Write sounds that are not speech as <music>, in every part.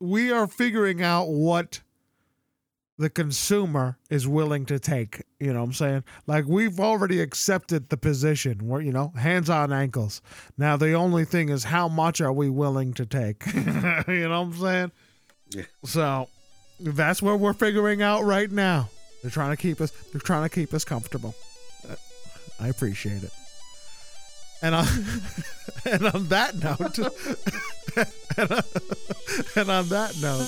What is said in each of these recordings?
we are figuring out what the consumer is willing to take. You know what I'm saying? Like we've already accepted the position where, you know, hands on ankles. Now the only thing is how much are we willing to take? <laughs> you know what I'm saying? Yeah. So that's what we're figuring out right now. They're trying to keep us they're trying to keep us comfortable. Uh, I appreciate it. And on, <laughs> and on that note, and, <laughs> on, and on that note,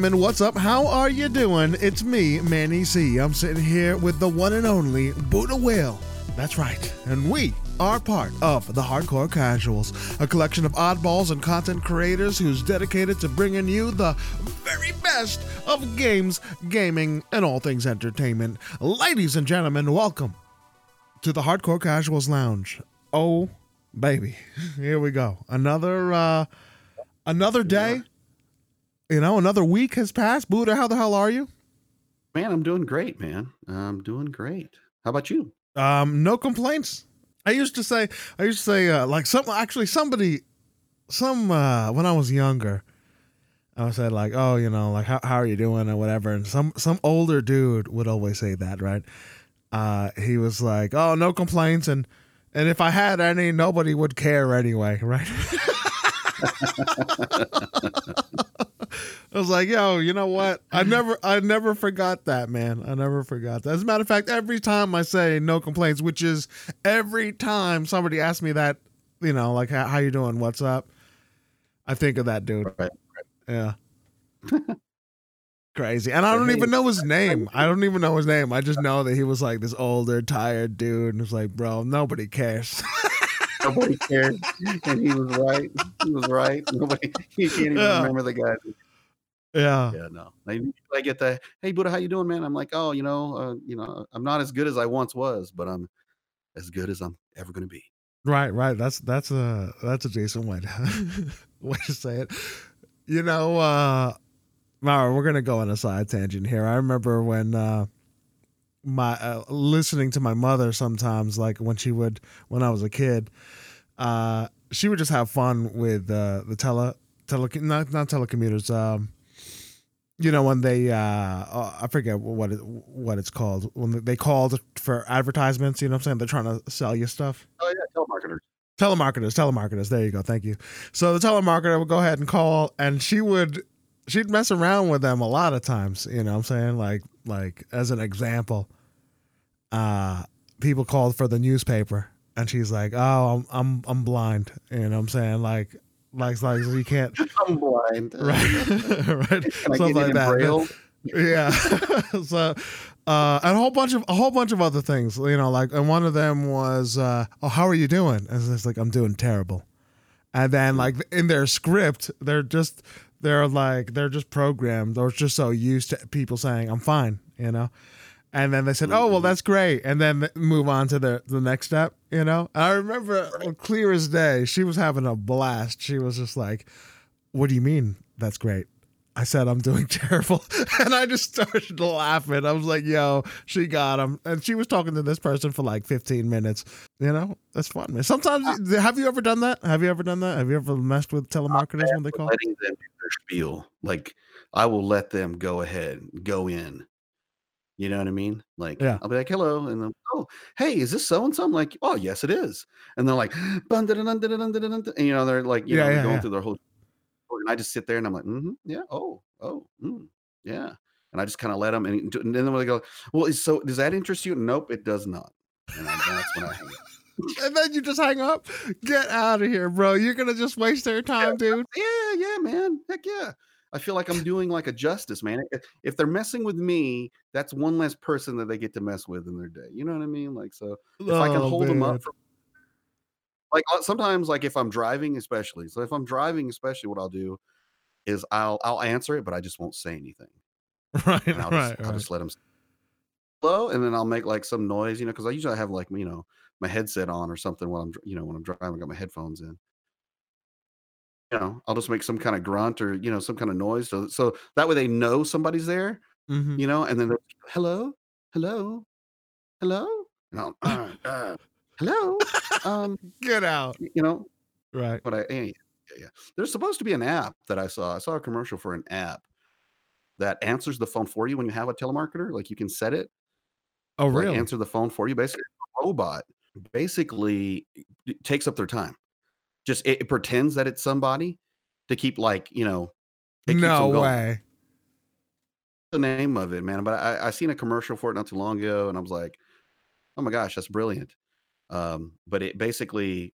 gentlemen, what's up? How are you doing? It's me, Manny C. I'm sitting here with the one and only Buddha Will. That's right. And we are part of the Hardcore Casuals, a collection of oddballs and content creators who's dedicated to bringing you the very best of games, gaming, and all things entertainment. Ladies and gentlemen, welcome to the Hardcore Casuals Lounge. Oh, baby. <laughs> Here we go. Another uh another day you know, another week has passed. Buddha, how the hell are you? Man, I'm doing great, man. I'm doing great. How about you? Um, no complaints. I used to say, I used to say, uh, like some actually somebody, some uh, when I was younger, I said like, oh, you know, like how how are you doing or whatever, and some some older dude would always say that, right? Uh, he was like, oh, no complaints, and and if I had any, nobody would care anyway, right? <laughs> <laughs> <laughs> I was like, yo, you know what? I never I never forgot that, man. I never forgot that. As a matter of fact, every time I say no complaints, which is every time somebody asks me that, you know, like how, how you doing, what's up? I think of that dude. Right. Yeah. <laughs> Crazy. And I don't even know his name. I don't even know his name. I just know that he was like this older, tired dude. And it's like, bro, nobody cares. <laughs> Nobody cared, and he was right. He was right. Nobody. He can't even Yeah. remember the guy. Yeah. Yeah, no. I, I get the hey Buddha, how you doing, man? I'm like, oh, you know, uh, you know, I'm not as good as I once was, but I'm as good as I'm ever going to be. Right, right. That's that's a that's a Jason way <laughs> to way to say it. You know, uh Mara, we're gonna go on a side tangent here. I remember when uh my uh, listening to my mother sometimes, like when she would when I was a kid, uh she would just have fun with uh the tele tele not not telecommuters, um you know when they uh oh, I forget what it, what it's called when they called for advertisements. You know what I'm saying? They're trying to sell you stuff. Oh yeah, telemarketers. Telemarketers, telemarketers. There you go. Thank you. So the telemarketer would go ahead and call, and she would she'd mess around with them a lot of times. You know what I'm saying? Like like as an example, uh, people called for the newspaper, and she's like, "Oh, I'm I'm I'm blind." You know what I'm saying? Like like like you can't <laughs> I'm blind. <laughs> right <laughs> right Can stuff like that. braille? Yeah. so, uh, and a whole bunch of a whole bunch of other things, you know, like, and one of them was, uh, "Oh, how are you doing?" And it's like, "I'm doing terrible." And then, like, in their script, they're just they're like they're just programmed or just so used to people saying, "I'm fine," you know. And then they said, "Oh, well, mm-hmm. that's great," and then move on to the the next step, you know. I remember clear as day, she was having a blast. She was just like, "What do you mean? That's great." I said I'm doing <laughs> terrible, and I just started laughing. I was like, "Yo, she got him," and she was talking to this person for like 15 minutes. You know, that's fun, man. Sometimes, ah. have you ever done that? Have you ever done that? Have you ever messed with telemarketers when they call? letting them do their spiel. Like I will let them go ahead, go in. You know what I mean? Like Yeah. I'll be like, hello, and then oh, hey, is this so and so? I'm like, oh yes, it is. And they're like, and you know, they're like, you Yeah, know, yeah, going yeah. through their whole <laughs> and I just sit there and I'm like, mm-hmm, yeah, oh, oh, mm, yeah. and I just kind of let them. And, and then they go, well, is- so does that interest you? Nope, it does not. And I, that's when I hang up. <laughs> and then you just hang up. Get out of here, bro. You're gonna just waste their <laughs> time, dude. Yeah, yeah, man. Heck yeah. I feel like I'm <laughs> doing like a justice, man. If- If they're messing with me, that's one less person that they get to mess with in their day. You know what I mean? Like, so if I can Oh, hold them up for like uh, sometimes like if I'm driving especially. So if I'm driving especially what I'll do is I'll I'll answer it but I just won't say anything. <laughs> right, And I'll right, just I'll just let them hello and then I'll make like some noise, you know, cuz I usually have like, you know, my headset on or something when I'm you know, when I'm driving, I got my headphones in. You know, I'll just make some kind of grunt or, you know, some kind of noise so so that way they know somebody's there, Mhm. you know, and then they're, hello? Hello? Hello? I'll, <laughs> uh, uh, hello? Um, Get out. you know, Right. but I yeah, yeah. There's supposed to be an app that I saw. I saw a commercial for an app that answers the phone for you when you have a telemarketer. Like you can set it Oh, to, like really? answer the phone for you. Basically, a robot basically takes up their time. Just it, it pretends that it's somebody to keep like you know. No way. The name of it, man. But I I seen a commercial for it not too long ago, and I was like, oh my gosh, that's brilliant. Um, but it basically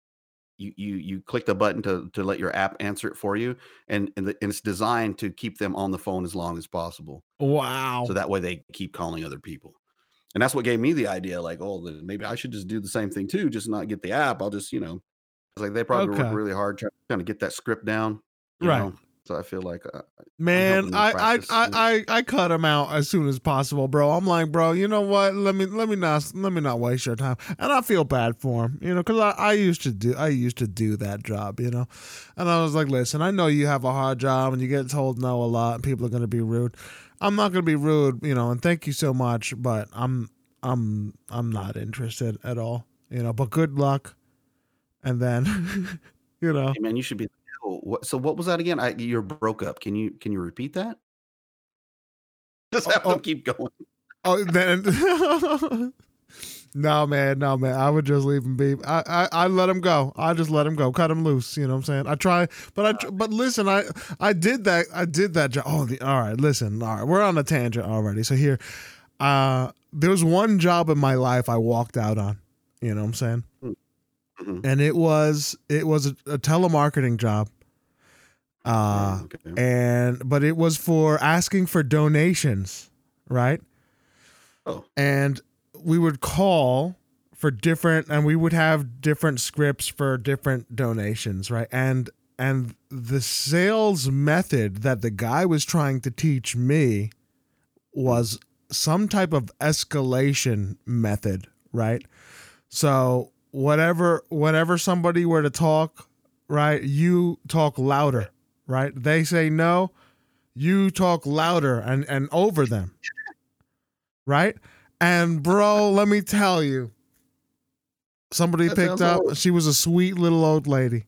you you you click the button to to let your app answer it for you, and and, the, and it's designed to keep them on the phone as long as possible, Wow. so that way they keep calling other people. And that's what gave me the idea, like, oh, then maybe I should just do the same thing too, just not get the app. I'll just, you know, like they probably Okay. work really hard trying, trying to get that script down, you Right. know? So I feel like uh, Man, I, I, I. I, I cut him out as soon as possible, bro. I'm like, bro, you know what? Let me, let me not, let me not waste your time. And I feel bad for him, you know, because I, I used to do, I used to do that job, you know. And I was like, listen, I know you have a hard job and you get told no a lot, and people are gonna be rude. I'm not gonna be rude, you know. And thank you so much, but I'm, I'm, I'm not interested at all, you know. But good luck. And then, <laughs> you know, hey, man, you should be. oh, so what was that again? I, you're broke up. Can you can you repeat that? <laughs> Just have Oh, them oh. keep going. Oh, then. <laughs> no, man, no, man. I would just leave him be. I, I, I let him go. I just let him go, cut him loose. You know what I'm saying? I try, but I, but listen, I, I did that. I did that job. Oh, the, all right. Listen, all right. We're on a tangent already. So here, uh, there was one job in my life I walked out on. You know what I'm saying? Mhm. And it was, it was a, a telemarketing job. Uh, okay. and but it was for asking for donations, right? Oh. And we would call for different and we would have different scripts for different donations, right? And and the sales method that the guy was trying to teach me was some type of escalation method, right? So whatever whenever somebody were to talk, right, you talk louder, right? They say no, you talk louder and and over them. Right? And bro, let me tell you. Somebody That picked up old. she was a sweet little old lady.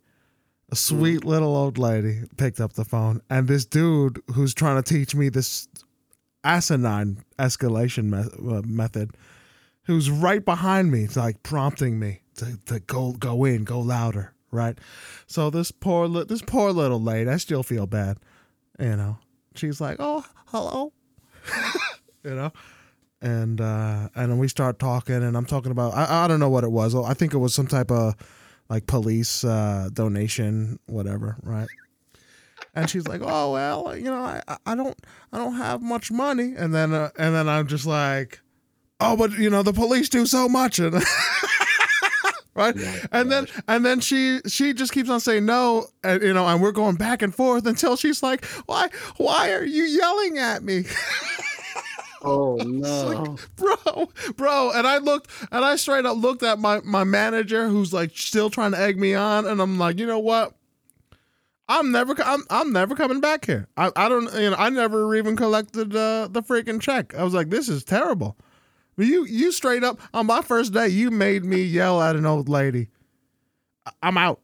A sweet little old lady picked up the phone and this dude who's trying to teach me this asinine escalation me- uh, method who's right behind me, like prompting me to, to go go in, go louder, right? So this poor li- this poor little lady, I still feel bad, you know. She's like, "Oh, hello," <laughs> you know, and uh, and then we start talking, and I'm talking about I, I don't know what it was. I think it was some type of like police uh, donation, whatever, right? And she's like, "Oh well, you know, I, I don't I don't have much money," and then uh, and then I'm just like, "Oh, but you know, the police do so much," and <laughs> right? And then and then she she just keeps on saying no and you know and we're going back and forth until she's like why why are you yelling at me? <laughs> Oh no! bro bro. And i looked and i straight up looked at my my manager who's like still trying to egg me on and i'm like you know what? I'm never i'm, I'm never coming back here. I, I don't you know i never even collected uh, the freaking check. I was like this is terrible you you straight up on my first day you made me yell at an old lady i'm out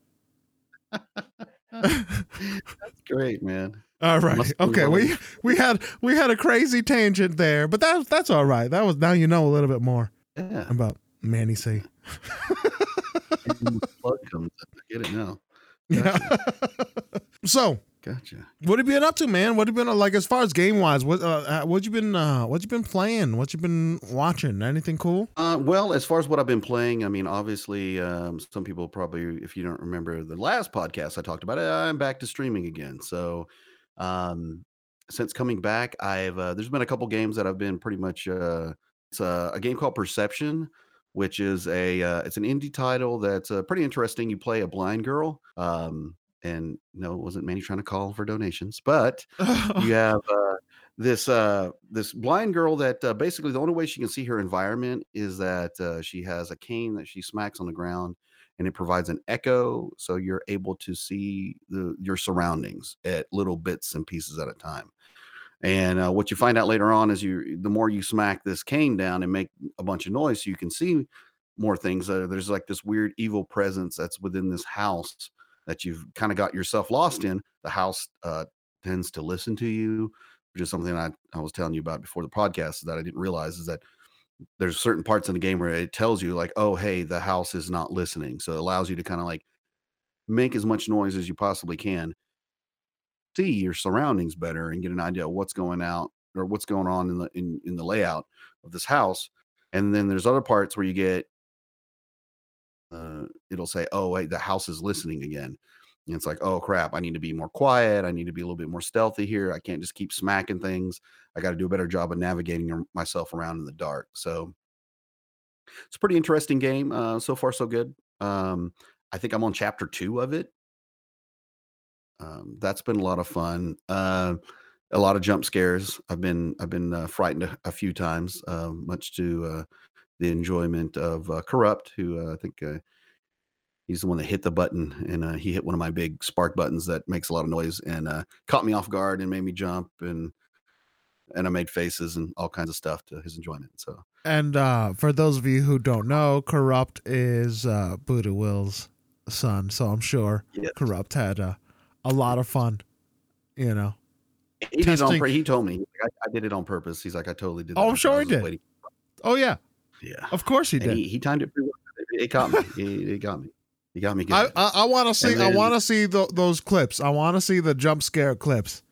That's Great, man. all right okay we we had we had a crazy tangent there but that's that's all right that was now you know a little bit more Yeah. about manny c <laughs> Plug comes in. I get it now. <laughs> Yeah. so Gotcha. What have you been up to, man? What have you been like as far as game wise? What uh, uh, what you been uh, what you been playing? What you been watching? Anything cool? Uh, well, as far as what I've been playing, I mean, obviously, um, some people probably, if you don't remember the last podcast I talked about it, I'm back to streaming again. So, um, since coming back, I've uh, there's been a couple games that I've been pretty much. Uh, it's a, a game called Perception, which is a uh, it's an indie title that's uh, pretty interesting. You play a blind girl. Um, and no, it wasn't Manny trying to call for donations, but you <laughs> have uh, this uh, this blind girl that uh, basically the only way she can see her environment is that uh, she has a cane that she smacks on the ground, and it provides an echo, so you're able to see the your surroundings at little bits and pieces at a time. And uh, what you find out later on is you the more you smack this cane down and make a bunch of noise, so you can see more things. Uh, there's like this weird evil presence that's within this house that you've kind of got yourself lost in, the house uh, tends to listen to you, which is something I, I was telling you about before the podcast that I didn't realize is that there's certain parts in the game where it tells you like, oh, hey, the house is not listening. So it allows you to kind of like make as much noise as you possibly can, see your surroundings better and get an idea of what's going out or what's going on in the in, in the layout of this house. And then there's other parts where you get uh, it'll say, "Oh, wait, the house is listening again." And it's like, "Oh crap, I need to be more quiet. I need to be a little bit more stealthy here. I can't just keep smacking things. I got to do a better job of navigating myself around in the dark." So it's a pretty interesting game. Uh, so far, so good. Um, I think I'm on chapter two of it. Um, that's been a lot of fun. Uh, a lot of jump scares. I've been I've been uh, frightened a, a, few times, uh, much to uh, the enjoyment of uh, Corrupt, who uh, I think uh, he's the one that hit the button, and uh, he hit one of my big spark buttons that makes a lot of noise and uh, caught me off guard and made me jump and and I made faces and all kinds of stuff to his enjoyment. So, and uh, for those of you who don't know, Corrupt is uh, Buddha Will's son, so I'm sure yes. Corrupt had uh, a lot of fun. You know, he, did on, he told me I, I, did it on purpose. He's like, I totally did. Oh, I'm sure he did. Waiting. Oh yeah, yeah, of course he did. He, he, timed it pretty well. It, got me. it, it, got me. He got me. Good. I I, I want to see. Then, I want to see the, those clips. I want to see the jump scare clips.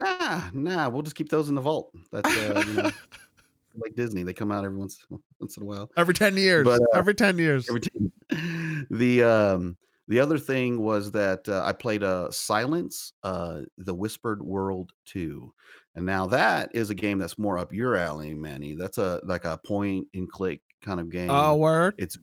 Nah, nah. We'll just keep those in the vault. That's uh, you know, <laughs> like Disney. They come out every once once in a while. Every ten years. But, uh, every ten years. Every 10, <laughs> the um the other thing was that uh, I played a uh, Silence, uh, the Whispered World two. And now that is a game that's more up your alley, Manny. That's a like a point and click kind of game. Oh, word! It's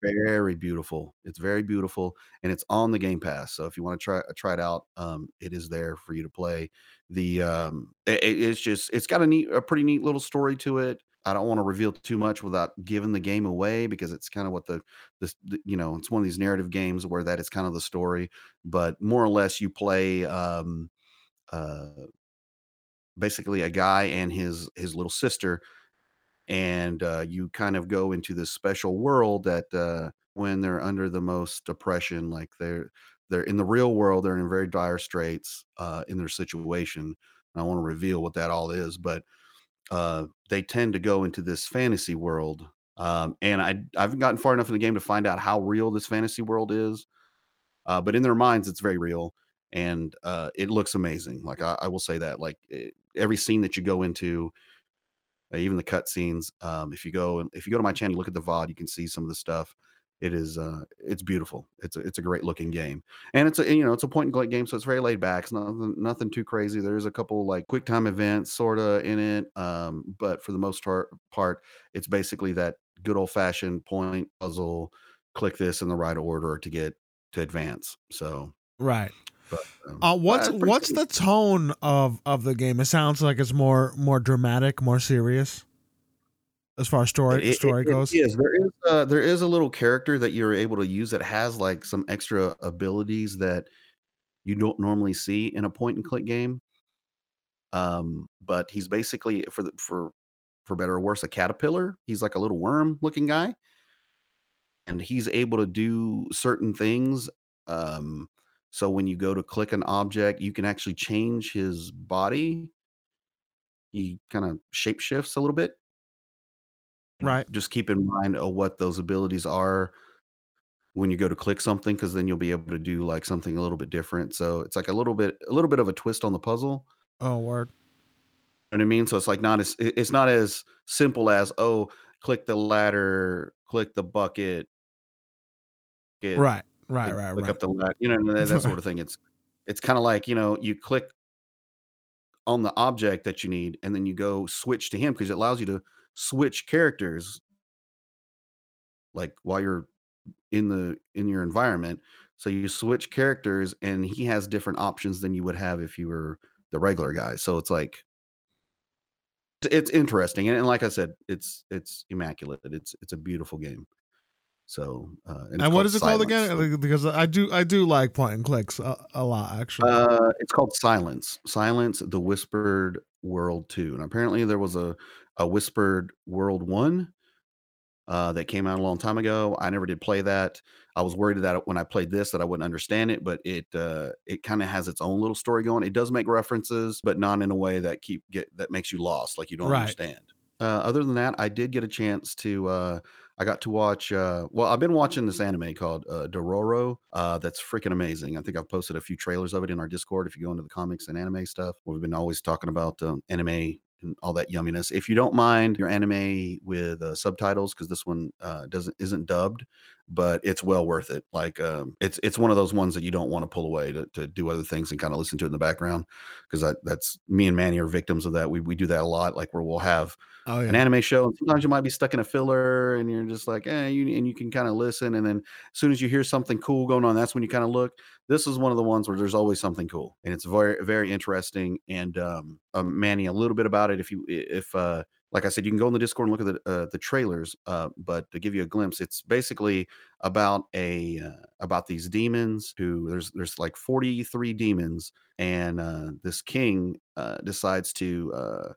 very beautiful. It's very beautiful, and it's on the Game Pass. So if you want to try try it out, um, it is there for you to play. The um, it, it's just it's got a neat, a pretty neat little story to it. I don't want to reveal too much without giving the game away because it's kind of what the this you know it's one of these narrative games where that is kind of the story. But more or less, you play um, uh, basically a guy and his his little sister and uh, you kind of go into this special world that uh, when they're under the most oppression like they're they're in the real world they're in very dire straits uh, in their situation i want to reveal what that all is but uh, they tend to go into this fantasy world um, and I, I haven't gotten far enough in the game to find out how real this fantasy world is uh, but in their minds it's very real and uh, it looks amazing. Like I, I will say that, like it, every scene that you go into, uh, even the cut scenes. Um, if you go and if you go to my channel, look at the VOD, you can see some of the stuff. It is uh, it's beautiful. It's a, it's a great looking game, and it's a you know it's a point and click game, so it's very laid back. It's nothing nothing too crazy. There's a couple like quick time events sort of in it, um, but for the most part it's basically that good old fashioned point puzzle. Click this in the right order to get to advance. So right but, um, uh, what's what's the tone of of the game? It sounds like it's more more dramatic, more serious, as far as story it, story it, goes. Yes, there is uh, there is a little character that you're able to use that has like some extra abilities that you don't normally see in a point and click game. Um, but he's basically for the for for better or worse a caterpillar. He's like a little worm looking guy, and he's able to do certain things. Um, so when you go to click an object, you can actually change his body. He kind of shape shifts a little bit. Right. Just keep in mind of what those abilities are. when you go to click something because then you'll be able to do like something a little bit different. So it's like a little bit a little bit of a twist on the puzzle. Oh, word. You know what I mean? So it's like not as it's not as simple as oh, click the ladder, click the bucket, Right, right, right, click right. up the you know, that, that sort of thing. It's it's kind of like you know you click on the object that you need, and then you go switch to him because it allows you to switch characters like while you're in the in your environment. So you switch characters, and he has different options than you would have if you were the regular guy. So it's like it's it's interesting, and, and like I said, it's it's immaculate. It's it's a beautiful game. So uh, and, And what is it called again? Because I do, I do like point and clicks a, a lot, actually. uh, it's called Silence. Silence: The Whispered World Two, and apparently there was a a Whispered World One uh, that came out a long time ago. I never did play that. I was worried that when I played this that I wouldn't understand it, but it uh, it kind of has its own little story going. It does make references, but not in a way that keep get that makes you lost, like you don't Right. understand. Uh, other than that, I did get a chance to. Uh, I got to watch. Uh, well, I've been watching this anime called uh, Dororo. Uh, that's freaking amazing. I think I've posted a few trailers of it in our Discord. If you go into the comics and anime stuff, we've been always talking about um, anime and all that yumminess. If you don't mind your anime with uh, subtitles, because this one uh, doesn't isn't dubbed, but it's well worth it. Like um, it's it's one of those ones that you don't want to pull away to, to do other things and kind of listen to it in the background, because that's me and Manny are victims of that. We we do that a lot. Like where we'll have oh an anime show, and sometimes you might be stuck in a filler, and you're just like, eh, you, and you can kind of listen, and then as soon as you hear something cool going on, that's when you kind of look. This is one of the ones where there's always something cool, and it's very very interesting. And um, um Manny, a little bit about it, if you if uh like I said, you can go in the Discord and look at the uh, the trailers. Uh, but to give you a glimpse, it's basically about a uh, about these demons who there's there's like 43 demons, and uh, this king uh, decides to uh,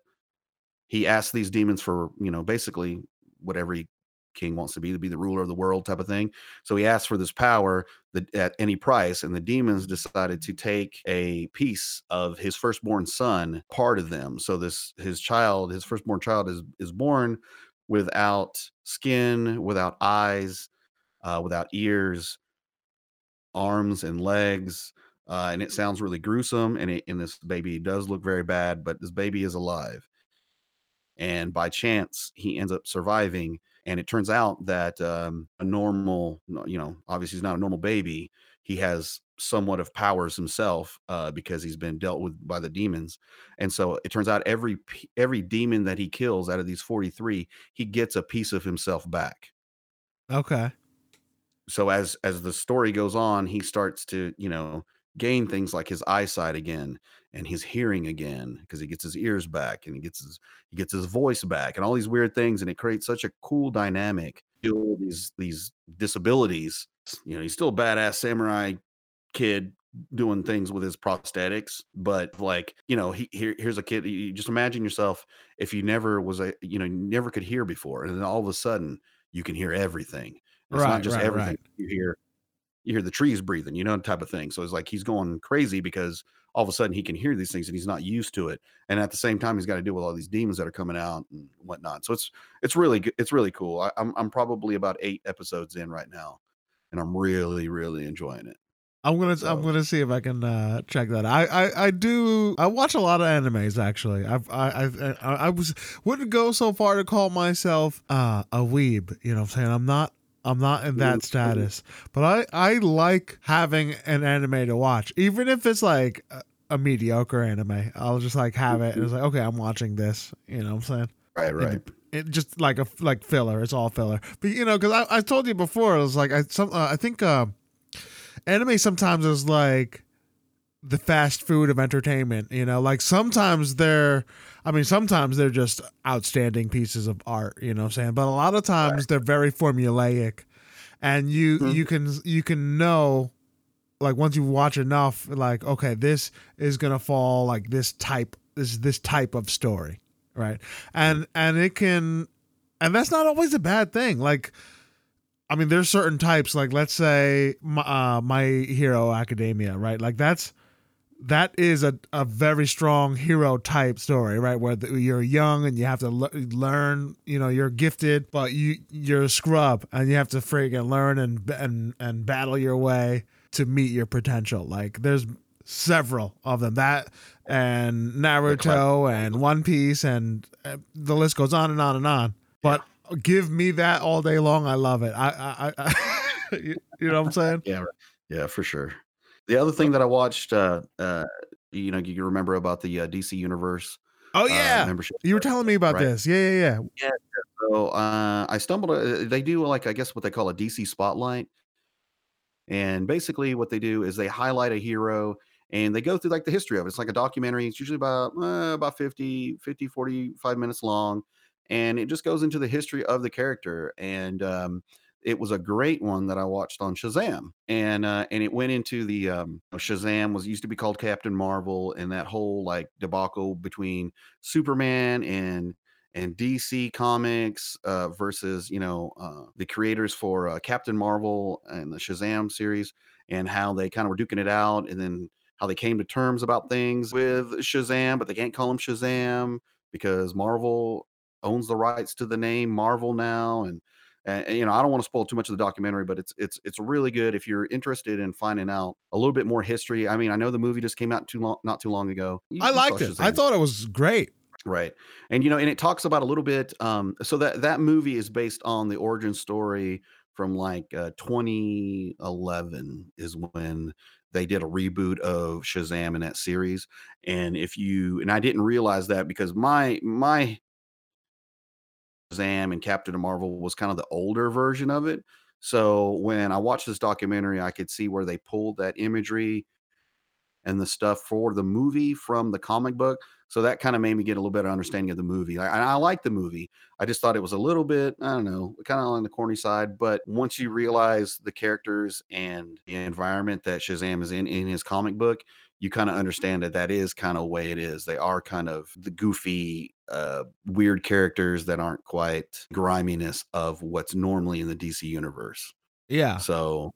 he asks these demons for you know basically what every king wants to be to be the ruler of the world type of thing. So he asked for this power that at any price and the demons decided to take a piece of his firstborn son part of them. So this his child his firstborn child is is born without skin without eyes uh, without ears arms and legs uh, and it sounds really gruesome and, it, and this baby does look very bad but this baby is alive. And by chance he ends up surviving and it turns out that um, a normal you know obviously he's not a normal baby he has somewhat of powers himself uh, because he's been dealt with by the demons and so it turns out every every demon that he kills out of these 43 he gets a piece of himself back. Okay, so as as the story goes on he starts to you know gain things like his eyesight again and his hearing again because he gets his ears back and he gets his he gets his voice back and all these weird things and it creates such a cool dynamic with these these disabilities. You know he's still a badass samurai kid doing things with his prosthetics but like you know he here, here's a kid you just imagine yourself if you never was a you know you never could hear before and then all of a sudden you can hear everything. It's Right, not just right, everything right. you hear you hear the trees breathing you know type of thing. So it's like he's going crazy because all of a sudden he can hear these things and he's not used to it and at the same time he's got to deal with all these demons that are coming out and whatnot so it's it's really it's really cool I, I'm, I'm probably about eight episodes in right now and i'm really really enjoying it I'm gonna, I'm gonna see if I can uh, check that. I, I, I do. I watch a lot of animes actually. I've, I, I, I, I was wouldn't go so far to call myself uh, a weeb. You know, what I'm saying I'm not. I'm not in that Mhm. status, but I, I like having an anime to watch, even if it's like a, a mediocre anime. I'll just like have it, and it's like, okay, I'm watching this. You know, what I'm saying right right it just like a like filler. It's all filler. But you know, because I, I told you before, it was like I some uh, I think uh, anime sometimes is like the fast food of entertainment. You know, like sometimes they're, I mean, sometimes they're just outstanding pieces of art. You know, what I'm saying, but a lot of times they're very formulaic, and you Mhm. you can you can know. Like once you watch enough, like okay, this is gonna fall like this type, this this type of story, right? and and it can and that's not always a bad thing like i mean there's certain types like let's say my, uh, my hero academia right like that's that is a, a very strong hero type story, right? Where the, you're young and you have to le- learn, you know, you're gifted, but you you're a scrub and you have to friggin' learn and and and battle your way to meet your potential. Like there's several of them. That and Naruto and One Piece and uh, the list goes on and on and on. But give me that all day long. I love it. I I, I <laughs> you know what I'm saying? Yeah, yeah, for sure. The other thing that I watched, uh, uh, you know, you remember about the uh, DC Universe. Oh yeah, membership. You were telling me about right? this. Yeah, yeah, yeah. Yeah. So uh, I stumbled. Uh, they do like I guess what they call a DC spotlight, and basically what they do is they highlight a hero and they go through like the history of it. It's like a documentary. It's usually about uh, about 50, 50, 45 minutes long, and it just goes into the history of the character and. Um, it was a great one that I watched on Shazam, and uh, and it went into the um, Shazam was used to be called Captain Marvel, and that whole like debacle between Superman and and DC Comics uh, versus you know uh, the creators for uh, Captain Marvel and the Shazam series, and how they kind of were duking it out, and then how they came to terms about things with Shazam, but they can't call him Shazam because Marvel owns the rights to the name Marvel now, and and, you know, I don't want to spoil too much of the documentary, but it's it's it's really good if you're interested in finding out a little bit more history. I mean, I know the movie just came out too long, not too long ago. You, I liked it. I thought it was great. Right, and you know, and it talks about a little bit. Um, so that that movie is based on the origin story from like uh, 2011 is when they did a reboot of Shazam in that series. And if you and I didn't realize that because my my Shazam and Captain Marvel was kind of the older version of it. So when I watched this documentary, I could see where they pulled that imagery and the stuff for the movie from the comic book. So that kind of made me get a little better understanding of the movie. I, I like the movie. I just thought it was a little bit, I don't know, kind of on the corny side. But once you realize the characters and the environment that Shazam is in in his comic book, you kind of understand that that is kind of the way it is. They are kind of the goofy, uh, weird characters that aren't quite griminess of what's normally in the DC universe. Yeah. So,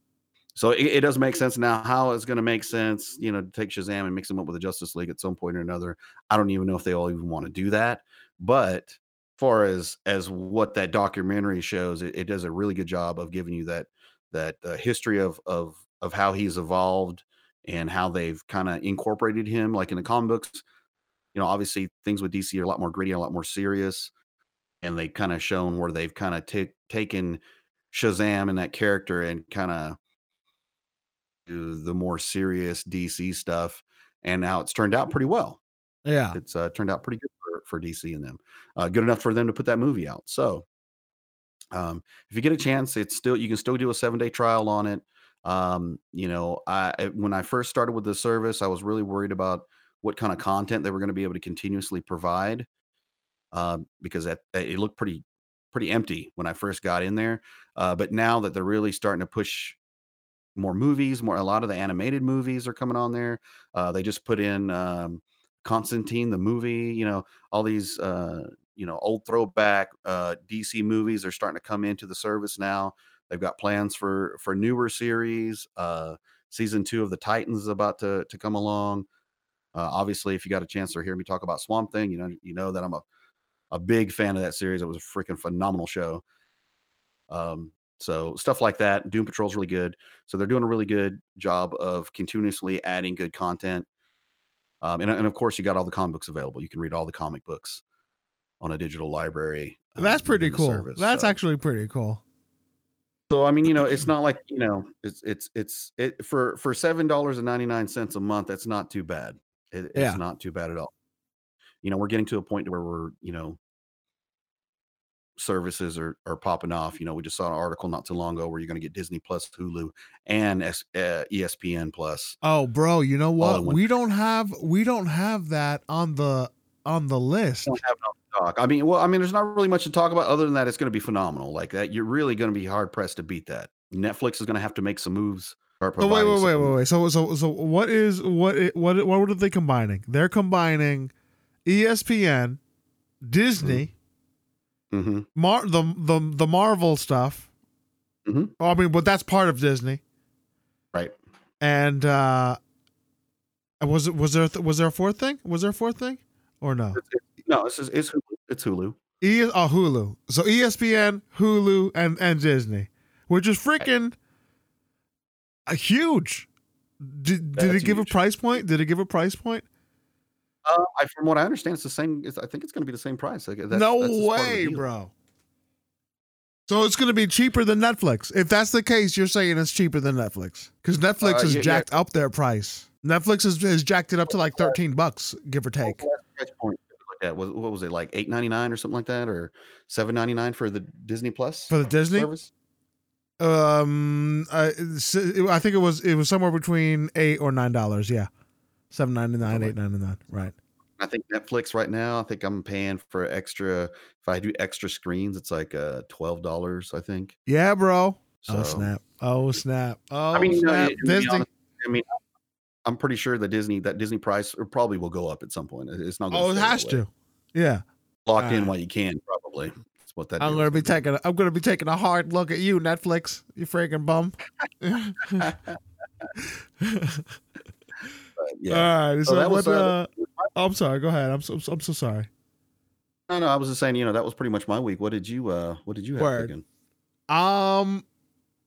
so it, it does make sense now. How it's going to make sense, you know, to take Shazam and mix him up with the Justice League at some point or another. I don't even know if they all even want to do that. But far as as what that documentary shows, it, it does a really good job of giving you that that uh, history of of of how he's evolved and how they've kind of incorporated him. Like in the comic books, you know, obviously things with DC are a lot more gritty, a lot more serious, and they kind of shown where they've kind of t- taken Shazam and that character and kind of do the more serious DC stuff. And now it's turned out pretty well. Yeah, it's uh, turned out pretty good for, for DC and them. Uh, good enough for them to put that movie out. So, um, if you get a chance, it's still you can still do a seven day trial on it. Um, you know, I when I first started with the service, I was really worried about what kind of content they were going to be able to continuously provide uh, because that, it looked pretty pretty empty when I first got in there. Uh, but now that they're really starting to push more movies, more a lot of the animated movies are coming on there. Uh, they just put in um, Constantine the movie. You know, all these uh, you know old throwback uh, DC movies are starting to come into the service now. They've got plans for for newer series. Uh, season two of the Titans is about to to come along. Uh, obviously, if you got a chance to hear me talk about Swamp Thing, you know you know that I'm a a big fan of that series. It was a freaking phenomenal show. Um, so stuff like that. Doom Patrol is really good. So they're doing a really good job of continuously adding good content. Um, and, and of course, you got all the comic books available. You can read all the comic books on a digital library. Um, That's pretty cool. Service, That's so. actually pretty cool. So I mean, you know, it's <clears throat> not like you know, it's it's it's it for for seven dollars and ninety nine cents a month. That's not too bad. It, yeah. It's not too bad at all. You know, we're getting to a point where we're you know, services are are popping off. You know, we just saw an article not too long ago where you're going to get Disney Plus, Hulu, and S, uh, ESPN Plus. Oh, bro, you know what? We don't have we don't have that on the on the list. don't have talk. I mean, well, I mean, there's not really much to talk about other than that. It's going to be phenomenal. Like that, you're really going to be hard pressed to beat that. Netflix is going to have to make some moves. Oh, wait, wait, wait, wait, wait. So, so, so, what is what? What? What are they combining? They're combining ESPN, Disney, mm-hmm. Mar the the the Marvel stuff. Mm-hmm. I mean, but that's part of Disney, right? And uh Was it was there th- was there a fourth thing? Was there a fourth thing or no? It's, no, it's it's Hulu. It's Hulu. E oh Hulu. So ESPN, Hulu, and and Disney, which is freaking uh, huge. Did, did it That's give a price point? Did it give a price point? Uh, I, from what I understand, it's the same. It's, I think it's going to be the same price. Like, that's, no that's just part of the way, bro. So it's going to be cheaper than Netflix. If that's the case, you're saying it's cheaper than Netflix because Netflix Uh, has yeah, yeah. jacked up their price. Netflix has, has jacked it up to like thirteen bucks, give or take. was the price point that we looked at? Was what was it like eight ninety nine or something like that, or seven ninety nine for the Disney Plus For the Disney, service? Um, I, I think it was it was somewhere between eight or nine dollars. Yeah, seven ninety nine, Okay. eight ninety nine. Right. I think Netflix right now. I think I'm paying for extra. If I do extra screens, it's like uh twelve dollars. I think. Yeah, bro. So oh snap! Oh snap! Oh I mean, you know, snap! to be Disney. honest, I mean, I'm pretty sure the Disney that Disney price probably will go up at some point. It's not. Gonna Oh, it has that to. Yeah. Lock in while you can. Probably. What that. I'm gonna be taking. A, I'm gonna be taking a hard look at you, Netflix. You freaking bum. <laughs> Yeah. All right. So, So that what? was, uh, uh, I'm sorry. Go ahead. I'm so. I'm so sorry. No, no, I was just saying, you know, that was pretty much my week. What did you uh what did you have Word. Um,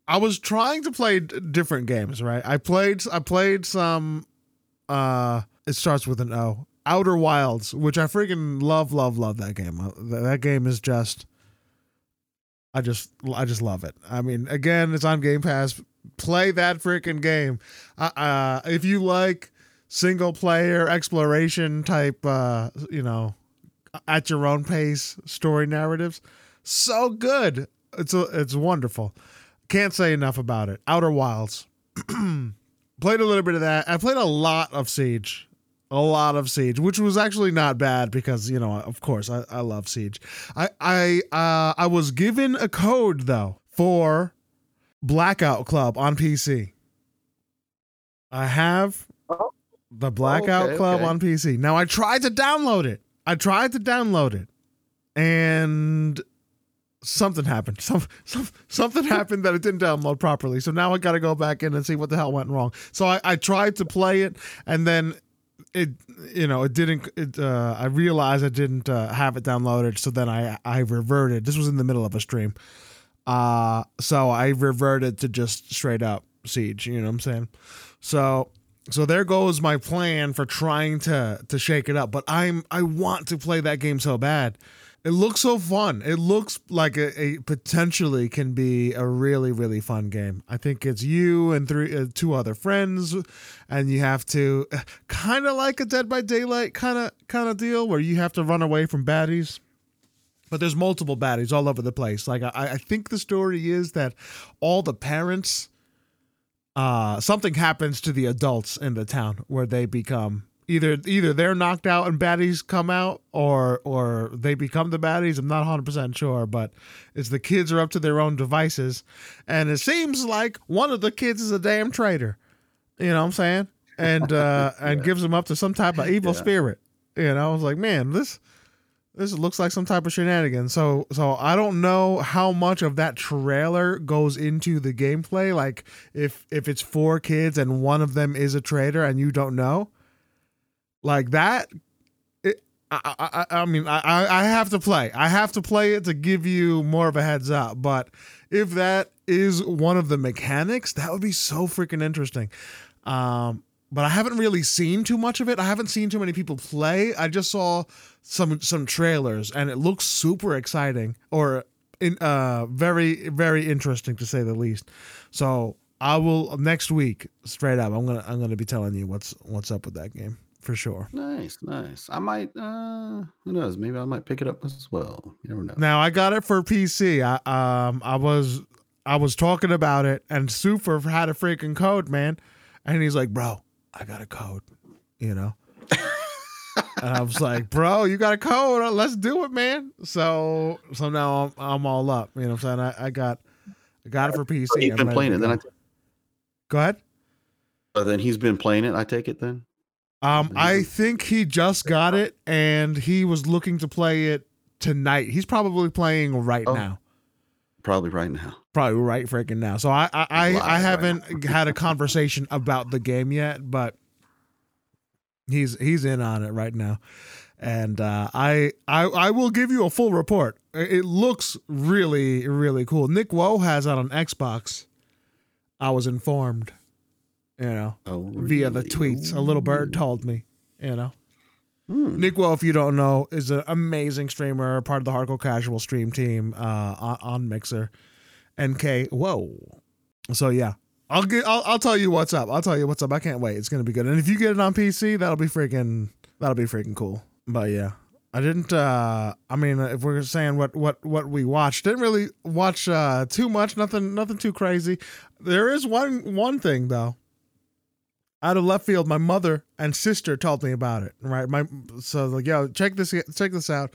I was trying to play d- different games. Right. I played. I played some. Uh, it starts with an O. Outer Wilds, which I freaking love, love, love that game. Uh, That game is just. I just, I just love it. I mean, again, it's on Game Pass. Play that freaking game. Uh, uh, if you like single player exploration type, uh, you know, at your own pace story narratives, so good. It's a, it's wonderful. Can't say enough about it. Outer Wilds. <clears throat> played a little bit of that. I played a lot of Siege. A lot of Siege, which was actually not bad because, you know, of course, I, I love Siege. I I uh I was given a code though for Blackout Club on PC. I have Oh. the Blackout okay, Club okay. on PC. Now I tried to download it. I tried to download it. And something happened. Some, some something happened that it didn't download properly. So now I got to go back in and see what the hell went wrong. So I, I tried to play it, and then it you know it didn't. It uh, I realized I didn't uh, have it downloaded. So then I I reverted. This was in the middle of a stream. Uh so I reverted to just straight up siege. You know what I'm saying? So so there goes my plan for trying to to shake it up. But I'm I want to play that game so bad. It looks so fun. It looks like a, a potentially can be a really really fun game. I think it's you and three uh, two other friends, and you have to kind of like a Dead by Daylight kind of kind of deal where you have to run away from baddies. But there's multiple baddies all over the place. Like I, I think the story is that all the parents, uh, something happens to the adults in the town where they become either either they're knocked out and baddies come out or or they become the baddies. I'm not 100% sure but it's the kids are up to their own devices. And it seems like one of the kids is a damn traitor. You know what i'm saying? And uh <laughs> and gives them up to some type of evil Yeah. spirit. You know i was like man this this looks like some type of shenanigan so so i don't know how much of that trailer goes into the gameplay. Like if if it's four kids and one of them is a traitor and you don't know like that it, I, I, I mean I, I I have to play. I have to play it to give you more of a heads up. But if that is one of the mechanics that would be so freaking interesting. Um but i haven't really seen too much of it. I haven't seen too many people play. I just saw some some trailers and it looks super exciting or in uh very very interesting to say the least. So i will next week straight up i'm gonna i'm gonna be telling you what's what's up with that game for sure Nice, nice. I might uh who knows, maybe I might pick it up as well. You never know. now i got it for pc i um i was i was talking about it and super had a freaking code man and he's like bro i got a code you know and I was like, "Bro, you got a code? Let's do it, man." So, so now I'm, I'm all up. You know what I'm saying? I, I got, I got it for PC. He's been playing it, then I go. ahead. so then he's been playing it, I take it then? Um, I think he just got it, and he was looking to play it tonight. He's probably playing right Oh. now. Probably right now. Probably right freaking now. So I, I, I, I haven't <laughs> had a conversation about the game yet, but He's he's in on it right now, and uh, I I I will give you a full report. It looks really really cool. Nick Woe has it on Xbox. I was informed, you know, Oh, via the really? tweets. A little bird told me, you know. Hmm. Nick Woe, if you don't know, is an amazing streamer, part of the Hardcore Casual stream team uh, on, on Mixer. NK, whoa. So yeah, I'll get. I'll, I'll tell you what's up. I'll tell you what's up. I can't wait. It's gonna be good. And if you get it on PC, that'll be freaking. That'll be freaking cool. But yeah, I didn't. uh I mean, if we're saying what what what we watched, didn't really watch uh too much. Nothing. Nothing too crazy. There is one one thing though out of left field, my mother and sister told me about it. Right, my so like, yo, check this, check this out.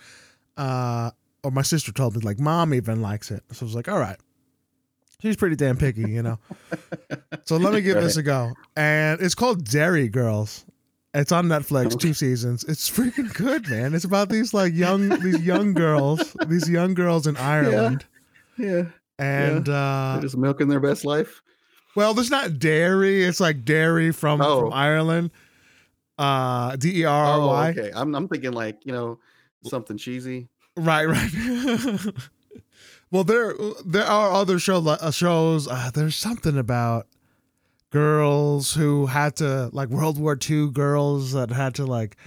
Uh, or my sister told me like, mom even likes it. So I was like, all right, she's pretty damn picky, you know. <laughs> so let me give this a go. And it's called Derry Girls. It's on Netflix, two seasons. It's freaking good, man. It's about these like young, these young girls, these young girls in Ireland, Yeah. and uh, They're just milking their best life. Well, there's not dairy. It's like dairy from, Oh. from Ireland. Uh, D E R R Oh, okay. I'm I'm thinking like you know something cheesy. Right, right. <laughs> well, there there are other show, uh, shows. Uh, there's something about girls who had to like World War II girls that had to like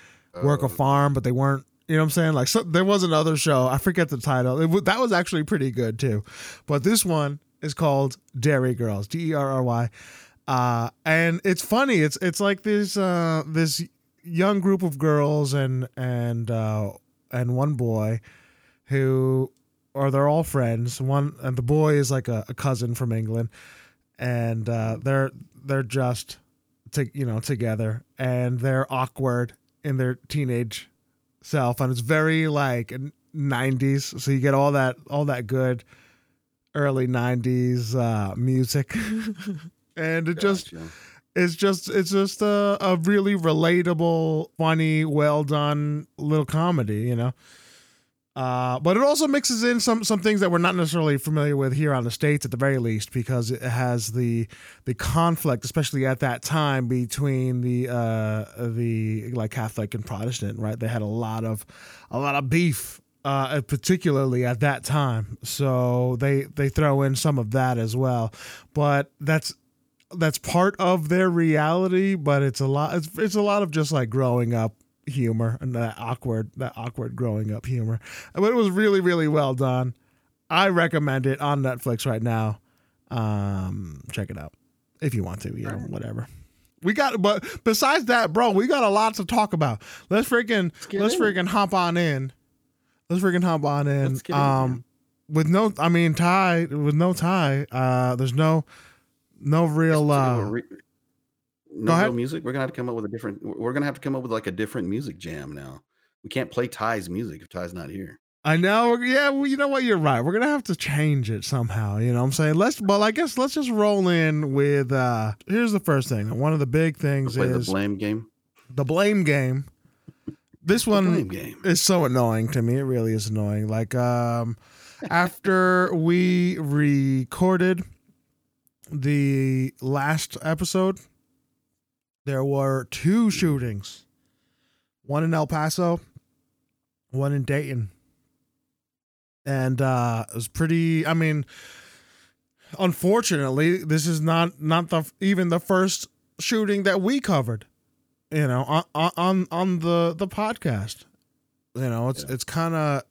work a Oh, farm, but they weren't. You know what I'm saying? Like, so, there was another show. I forget the title. It, that was actually pretty good too. But this one is called Derry Girls. D E R R Y. Uh, and it's funny. It's it's like this uh this young group of girls and and uh and one boy who or they're all friends. One and the boy is like a, a cousin from England, and uh, they're they're just to, you know together and they're awkward in their teenage self, and it's very like '90s. So you get all that all that good early '90s uh, music, <laughs> and it just it's just it's just a, a really relatable funny well done little comedy you know? Uh, but it also mixes in some some things that we're not necessarily familiar with here on the states at the very least because it has the the conflict especially at that time between the uh the like catholic and protestant right? They had a lot of a lot of beef uh, particularly at that time so they they throw in some of that as well but that's that's part of their reality, but it's a lot. It's, it's a lot of just like growing up humor and that awkward, that awkward growing up humor. But it was really, really well done. I recommend it on Netflix right now. Um, check it out if you want to. You know, whatever. We got, but besides that, bro, we got a lot to talk about. Let's freaking, let's in freaking hop on in. Let's freaking hop on in. Let's get in, um, man. with no, I mean, tie with no tie. Uh, there's no, no real. So, uh re- no ahead. real music. We're gonna have to come up with a different. We're gonna have to come up with like a different music jam now. We can't play Ty's music if Ty's not here. I know. Yeah, well, you know what? You're right. We're gonna have to change it somehow. You know what I'm saying? Let's well, I guess let's just roll in with uh here's the first thing. One of the big things Play the is blame game. the blame game. This one game. is so annoying to me. It really is annoying. Like um after we recorded the last episode, there were two shootings. One in El Paso, one in Dayton. And uh it was pretty I mean unfortunately, this is not not the even the first shooting that we covered you know on on- on the the podcast. You know it's Yeah. it's kind of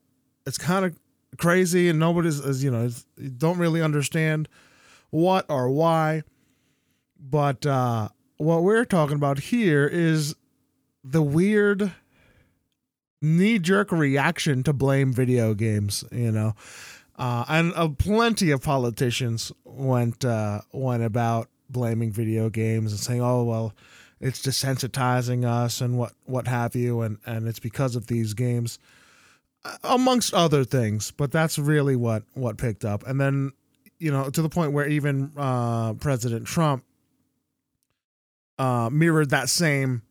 it's kind of crazy and nobody's is you know you don't really understand what or why. But uh what we're talking about here is the weird knee jerk reaction to blame video games you know. Uh, and uh, plenty of politicians went uh, went about blaming video games and saying, "Oh well, it's desensitizing us and what what have you, and and it's because of these games, uh, amongst other things." But that's really what what picked up, and then you know to the point where even uh, President Trump uh, mirrored that same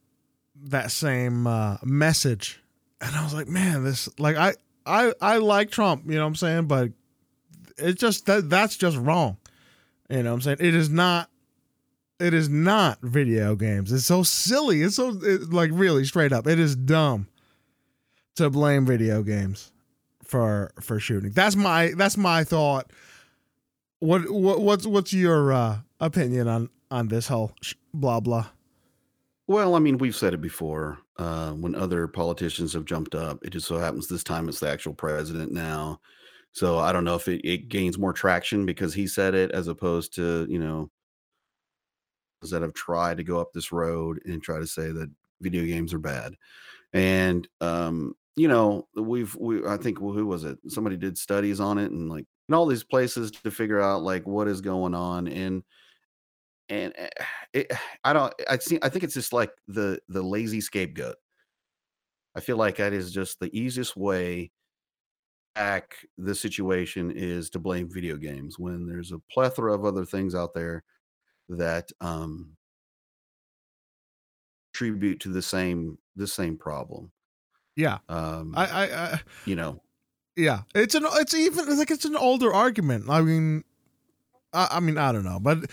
that same uh, message, and I was like, man, this like I I I like Trump, you know what I'm saying, but it just that that's just wrong. You know what I'm saying? It is not It is not video games. It's so silly. It's so it, like really straight up. It is dumb to blame video games for for shooting. That's my that's my thought. What what what's what's your uh, opinion on on this whole sh- blah blah? Well, I mean, we've said it before. Uh, when other politicians have jumped up, it just so happens this time it's the actual president now. So I don't know if it, it gains more traction because he said it as opposed to, you know, that have tried to go up this road and try to say that video games are bad. And um, you know, we've we I think who was it? Somebody did studies on it and like in all these places to figure out like what is going on and and eh, it, I don't I see I think it's just like the the lazy scapegoat. I feel like that is just the easiest way back the situation is to blame video games when there's a plethora of other things out there that um tribute to the same the same problem. Yeah, Um, I I, I you know, yeah. It's an it's even it's like it's an older argument. I mean, I, I mean I don't know, but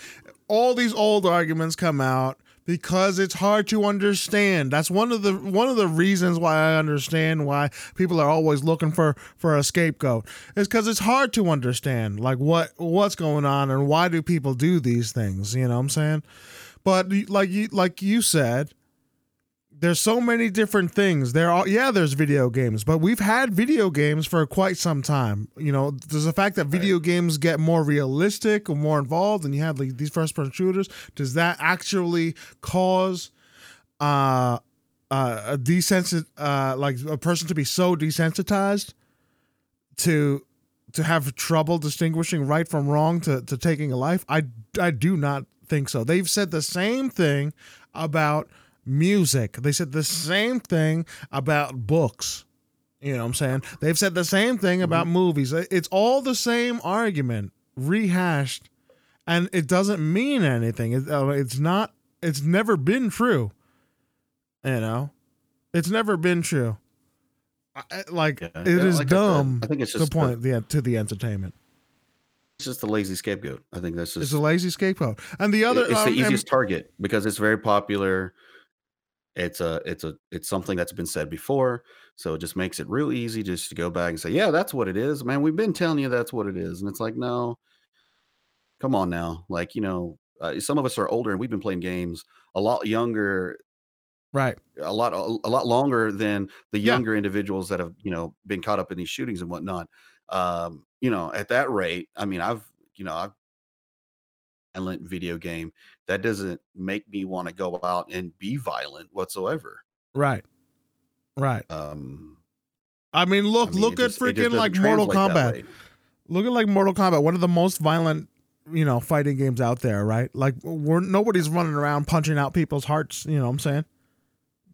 all these old arguments come out because it's hard to understand. That's one of the one of the reasons why I understand why people are always looking for for a scapegoat. Is because it's hard to understand like what what's going on and why do people do these things. You know what I'm saying? But like you like you said, there's so many different things. There are yeah, there's video games, but we've had video games for quite some time. You know, there's the fact that video games get more realistic or more involved, and you have like these first person shooters. Does that actually cause uh, uh, a desensit uh, like a person to be so desensitized to to have trouble distinguishing right from wrong to, to taking a life? I I do not think so. They've said the same thing about music. They said the same thing about books. You know what I'm saying? They've said the same thing about movies. It's all the same argument rehashed and it doesn't mean anything. Uh, it's not it's never been true. You know? It's never been true. Like Yeah, it yeah, is like dumb I think it's just the- point the, to the entertainment. it's just the lazy scapegoat. I think that's just It's a lazy scapegoat. And the other it's um, the and- easiest target because it's very popular. It's a it's a it's something that's been said before, so it just makes it real easy just to go back and say, "Yeah, that's what it is, man. We've been telling you that's what it is," and it's like, no, come on now. Like you know, uh, some of us are older and we've been playing games a lot younger, right. a lot a lot longer than the Yeah. younger individuals that have you know been caught up in these shootings and whatnot. Um, you know, at that rate, I mean, I've you know I've violent video game that doesn't make me want to go out and be violent whatsoever. Right. Right. Um, I mean, look, I mean, look at just- freaking like Mortal Kombat. Look at like Mortal Kombat, one of the most violent, you know, fighting games out there, right? Like we're nobody's running around punching out people's hearts, you know what I'm saying?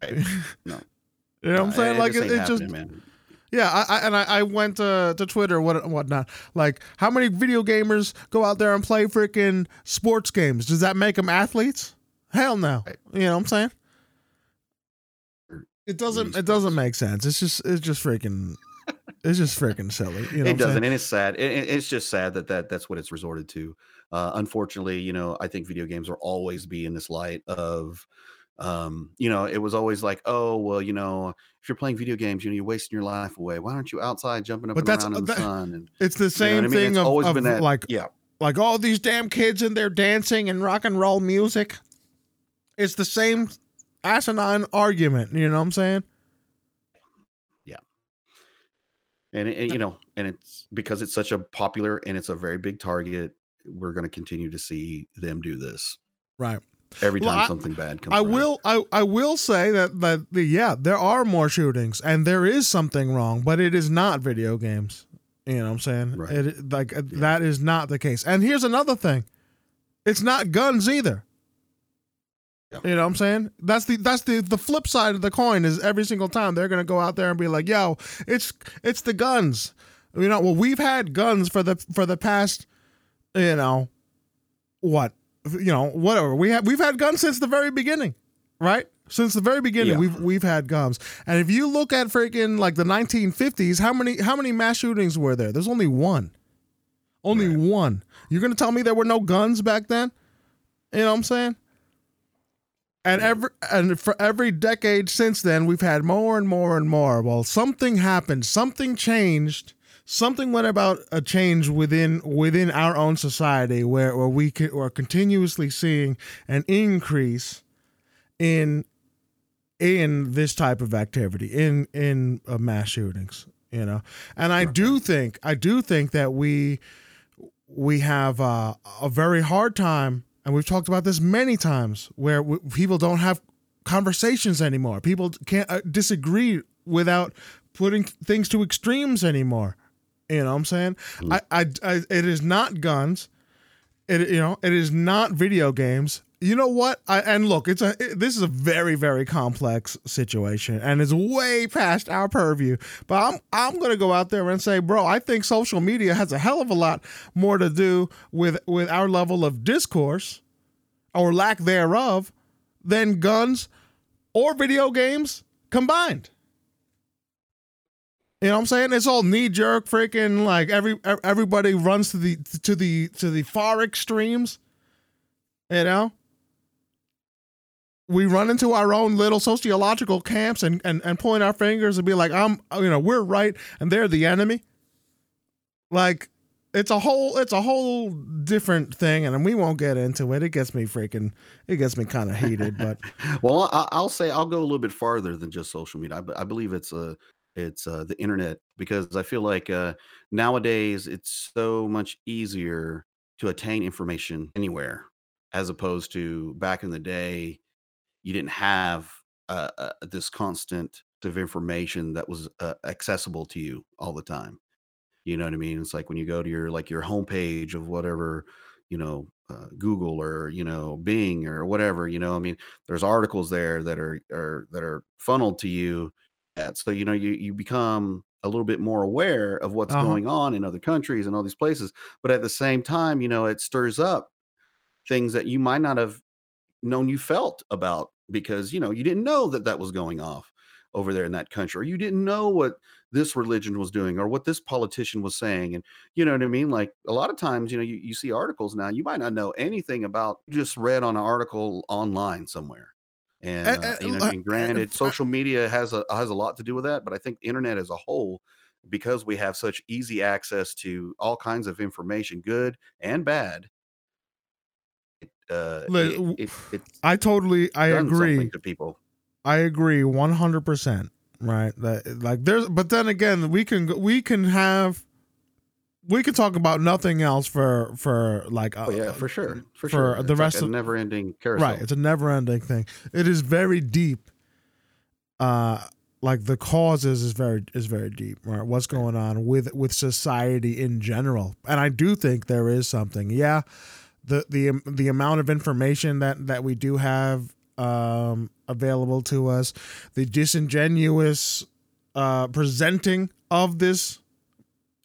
Right. <laughs> No. You know what I'm saying? it like just it, ain't it just. Yeah, I, I and I, I went uh, to Twitter, what whatnot. Like, how many video gamers go out there and play freaking sports games? Does that make them athletes? Hell no. You know what I'm saying? It doesn't. It doesn't make sense. It's just. It's just freaking. It's just freaking silly. You know it doesn't, saying? and it's sad. It, it- it's just sad that, that that's what it's resorted to. Uh, unfortunately, you know, I think video games will always be in this light of, um, you know, it was always like, oh, well, you know, if you're playing video games, you know, you're wasting your life away. Why aren't you outside jumping up But and that's- around in the that- sun? And It's the you know same I mean? thing It's of, always of been that, like yeah, like all these damn kids in there dancing and rock and roll music. It's the same asinine argument. You know what I'm saying? Yeah. And it, you know, and it's because it's such a popular and it's a very big target. We're going to continue to see them do this Right. Every Well, time I- something bad comes. I around. will I, I will say that that the, yeah there are more shootings and there is something wrong but it is not video games you know what I'm saying Right. it like uh, that is not the case and here's another thing it's not guns either Yeah. you know what I'm saying that's the that's the the flip side of the coin is every single time they're gonna go out there and be like yo it's it's the guns you know well we've had guns for the for the past you know what you know whatever. We have we've had guns since the very beginning right? Since the very beginning Yeah. we've we've had guns. And if you look at freaking like the 1950s how many how many mass shootings were there? There's only one. Only Right. one. You're gonna tell me there were no guns back then? You know what I'm saying? And every and for every decade since then, we've had more and more and more. Well, something happened, something changed, something went about a change within within our own society where where we are continuously seeing an increase in in this type of activity in in uh, mass shootings you know? And i do think i do think that we we have uh, a very hard time and we've talked about this many times where w- people don't have conversations anymore. People can't uh, disagree without putting things to extremes anymore you know what i'm saying mm. I, I, I it is not guns it you know it is not video games you know what? I, and look, it's a it, this is a very very complex situation, and it's way past our purview. But I'm I'm gonna go out there and say, bro, I think social media has a hell of a lot more to do with with our level of discourse or lack thereof than guns or video games combined. You know what I'm saying? It's all knee jerk, freaking like every everybody runs to the to the to the far extremes. You know, we run into our own little sociological camps and, and, and point our fingers and be like, I'm, you know, we're right and they're the enemy. Like, it's a whole, it's a whole different thing, and we won't get into it. It gets me freaking, it gets me kind of heated. But <laughs> well, I, will say I'll go a little bit farther than just social media. I, I believe it's a, it's uh, the internet because I feel like uh, nowadays it's so much easier to attain information anywhere as opposed to back in the day you didn't have uh, uh, this constant of information that was uh, accessible to you all the time. You know what I mean? It's like when you go to your like your homepage of whatever, you know, uh, Google or you know Bing or whatever. You know, I mean, there's articles there that are are that are funneled to you. So you know you you become a little bit more aware of what's uh-huh. going on in other countries and all these places. But at the same time, you know, it stirs up things that you might not have known you felt about because you know you didn't know that that was going off over there in that country or you didn't know what this religion was doing or what this politician was saying and you know what i mean like a lot of times you know you, you see articles now you might not know anything about just read on an article online somewhere and uh, you know and granted social media has a has a lot to do with that but i think the internet as a whole because we have such easy access to all kinds of information good and bad uh, it, it, I totally I agree to people. I agree 100%, right? That like there's but then again, we can we can have we can talk about nothing else for for like uh, oh, yeah for sure for, for sure. the it's rest like of never ending carousel. Right it's a never ending thing. It is very deep uh like the causes is very is very deep right? What's going on with with society in general. And i do think there is something. Yeah the the the amount of information that that we do have um, available to us, the disingenuous uh, presenting of this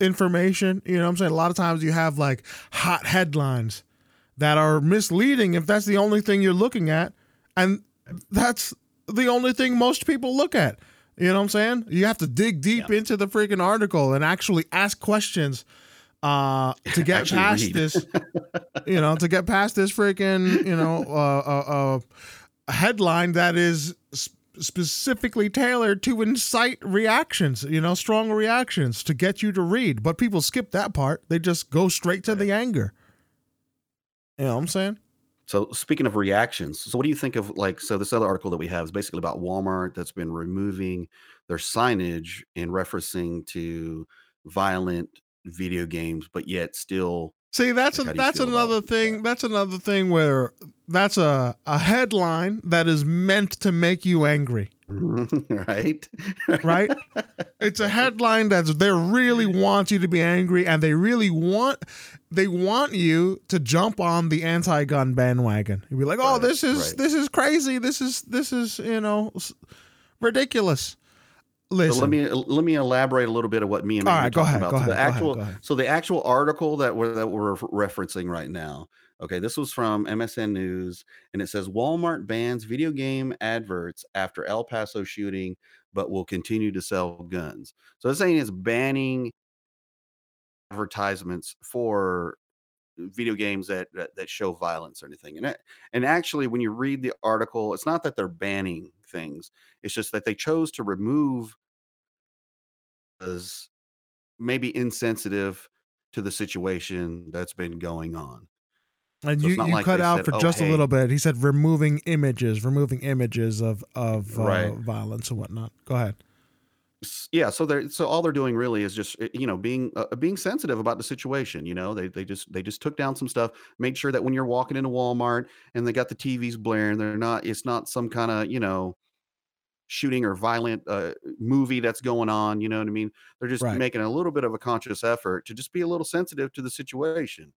information. You know, I'm saying a lot of times you have like hot headlines that are misleading if that's the only thing you're looking at, and that's the only thing most people look at. You know what I'm saying? You have to dig deep yeah. into the freaking article and actually ask questions uh to <laughs> get past read. this you know to get past this freaking you know uh, uh, uh headline that is specifically tailored to incite reactions you know strong reactions to get you to read. But people skip that part. They just go straight to the anger. You know what i'm saying? So speaking of reactions so what do you think of like so this other article that we have is basically about walmart that's been removing their signage in referencing to violent video games, but yet still. See, that's a, that's another thing. That? That's another thing where that's a a headline that is meant to make you angry. <laughs> right. <laughs> right. It's a headline that's they really want you to be angry, and they really want they want you to jump on the anti-gun bandwagon. You'd be like, "Oh, right, this is right. this is crazy. This is this is you know ridiculous." Listen. So let me let me elaborate a little bit of what me and All right, go ahead, about. Go so ahead, the actual ahead, so the actual article that we're that we're referencing right now. Okay, this was from MSN News, and it says Walmart bans video game adverts after El Paso shooting, but will continue to sell guns. So it's saying it's banning advertisements for video games that, that that show violence or anything. And it, and actually, when you read the article, it's not that they're banning things; it's just that they chose to remove as maybe insensitive to the situation that's been going on. And so you, you like cut out said, for oh, just hey. a little bit. He said removing images, removing images of of uh, right. violence and whatnot. Go ahead yeah so they're so all they're doing really is just eh, you know being uh, being sensitive about the situation you know? They they just they just took down some stuff made sure that when you're walking into walmart and they got the tvs blaring they're not it's not some kind of you know shooting or violent uh, movie that's going on you know what i mean? They're just right. making a little bit of a conscious effort to just be a little sensitive to the situation.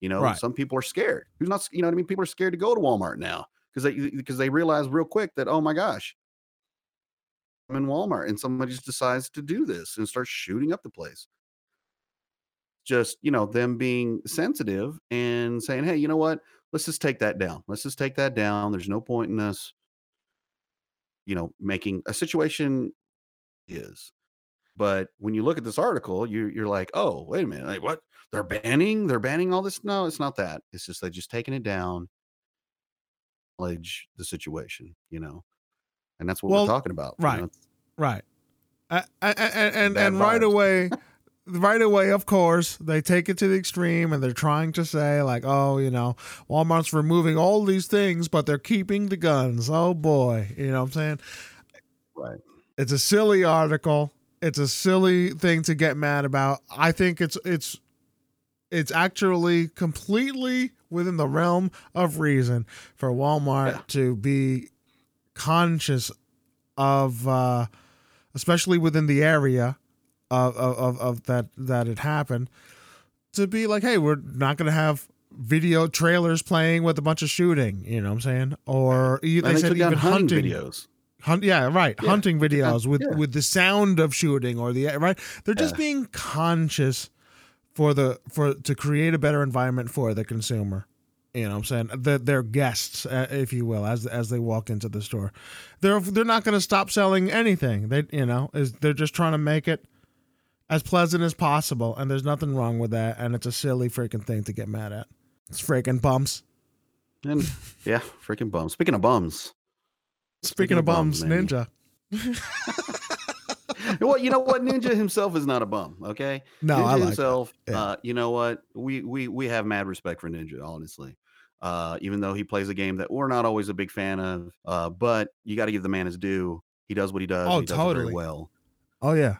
You know right. some people are scared. Who's not you know what i mean? People are scared to go to walmart now because they because they realize real quick that oh my gosh in Walmart and somebody just decides to do this and starts shooting up the place. Just, you know, them being sensitive and saying, hey, you know what? Let's just take that down. Let's just take that down. There's no point in us, you know, making a situation is. But when you look at this article, you, you're like, oh, wait a minute. Like, what? They're banning? They're banning all this? No, it's not that. It's just they're just taking it down, the situation, you know and that's what well, we're talking about. Right, you know? right, and and, right away. <laughs> right away, of course, they take it to the extreme and they're trying to say, like, oh, you know, Walmart's removing all these things, but they're keeping the guns. Oh, boy. You know what I'm saying? Right. It's a silly article. It's a silly thing to get mad about. I think it's, it's, it's actually completely within the realm of reason for Walmart yeah. to be conscious of uh, especially within the area of, of, of that that it happened to be like hey we're not going to have video trailers playing with a bunch of shooting you know what i'm saying or they, they said even hunting videos Hunt, yeah, right. Yeah. Hunting videos with yeah. with the sound of shooting or the right. They're just being conscious for the for to create a better environment for the consumer. You know, what I'm saying the, they're guests, uh, if you will, as as they walk into the store. They're they're not going to stop selling anything. They you know is they're just trying to make it as pleasant as possible, and there's nothing wrong with that. And it's a silly freaking thing to get mad at. It's freaking bums. And yeah, freaking bums. Speaking of bums. Speaking, Speaking of bums, bums Ninja. <laughs> well, you know what? Ninja himself is not a bum. Okay. No, Ninja I like himself. Yeah. Uh, you know what? We we we have mad respect for Ninja. Honestly, uh, even though he plays a game that we're not always a big fan of. Uh, but you got to give the man his due. He does what he does. Oh, he does totally. very well. Oh yeah.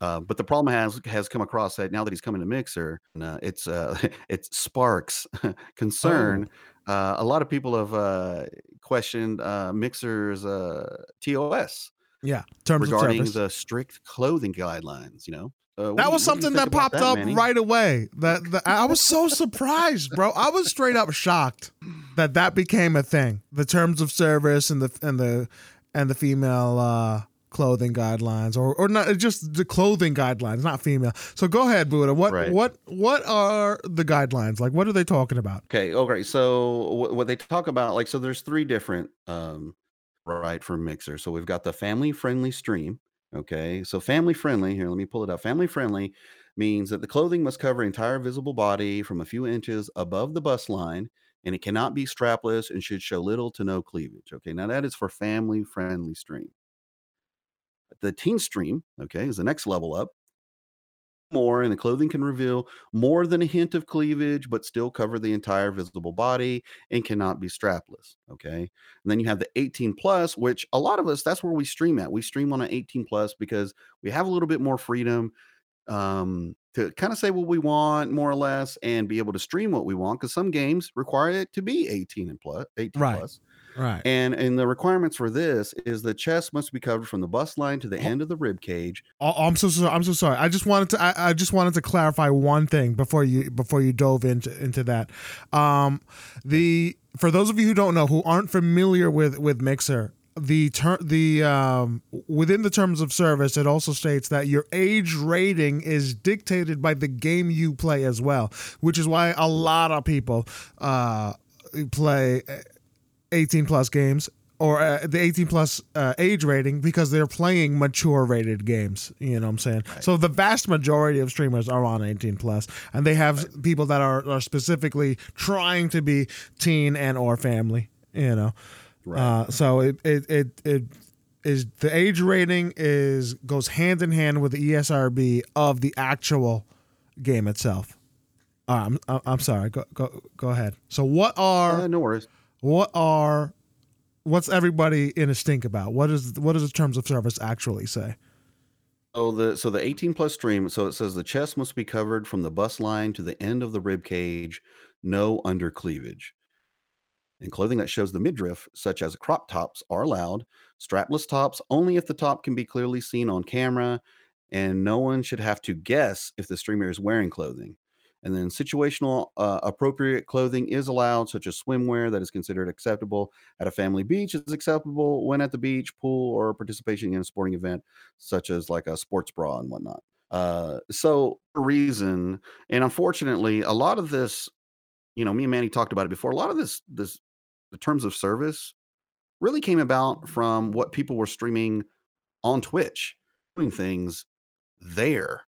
Uh, but the problem has has come across that now that he's coming to Mixer, uh, it's uh, <laughs> it sparks <laughs> concern. Oh. Uh, a lot of people have uh, questioned uh, Mixer's uh, TOS. Yeah, terms regarding the strict clothing guidelines. You know, uh, that was something that popped that, up Manny? right away. That, that I was so <laughs> surprised, bro. I was straight up shocked that that became a thing. The terms of service and the and the and the female uh, clothing guidelines, or or not just the clothing guidelines, not female. So go ahead, Buddha. What right. what what are the guidelines? Like, what are they talking about? Okay, okay. So what they talk about, like, so there's three different um, right for Mixer. So we've got the family friendly stream Okay, so family friendly here, let me pull it up. Family friendly means that the clothing must cover entire visible body from a few inches above the bust line and it cannot be strapless and should show little to no cleavage. Okay, now that is for family friendly stream. The teen stream, okay, is the next level up more, and the clothing can reveal more than a hint of cleavage, but still cover the entire visible body and cannot be strapless. Okay. And then you have the 18 plus, which a lot of us, that's where we stream at. We stream on an 18 plus because we have a little bit more freedom um, to kind of say what we want more or less and be able to stream what we want because some games require it to be 18 and plus 18 right. plus. Right. And and the requirements for this is the chest must be covered from the bust line to the end of the rib cage. Oh, I'm so sorry. I'm so sorry. I just wanted to I, I just wanted to clarify one thing before you before you dove into into that. Um the for those of you who don't know who aren't familiar with with Mixer, the ter- the um, within the terms of service it also states that your age rating is dictated by the game you play as well which is why a lot of people uh, play 18 plus games or uh, the 18 plus uh, age rating because they're playing mature rated games. You know what I'm saying? Right. So the vast majority of streamers are on 18 plus, and they have people that are, are specifically trying to be teen and or family. You know, Right. uh, so it it it it is the age rating is goes hand in hand with the ESRB of the actual game itself. Right, I'm I'm sorry. Go go go ahead. So what are Uh, no worries. What are what's everybody in a stink about? What is what does the terms of service actually say? So the so the 18 plus stream. So it says the chest must be covered from the bust line to the end of the rib cage, no under cleavage. And clothing that shows the midriff, such as crop tops, are allowed. Strapless tops only if the top can be clearly seen on camera, and no one should have to guess if the streamer is wearing clothing. And then situational uh, appropriate clothing is allowed, such as swimwear that is considered acceptable at a family beach is acceptable when at the beach, pool, or participation in a sporting event, such as like a sports bra and whatnot. Uh, so reason, and unfortunately, a lot of this, you know, me and Manny talked about it before. A lot of this, this, the terms of service, really came about from what people were streaming on Twitch, doing things there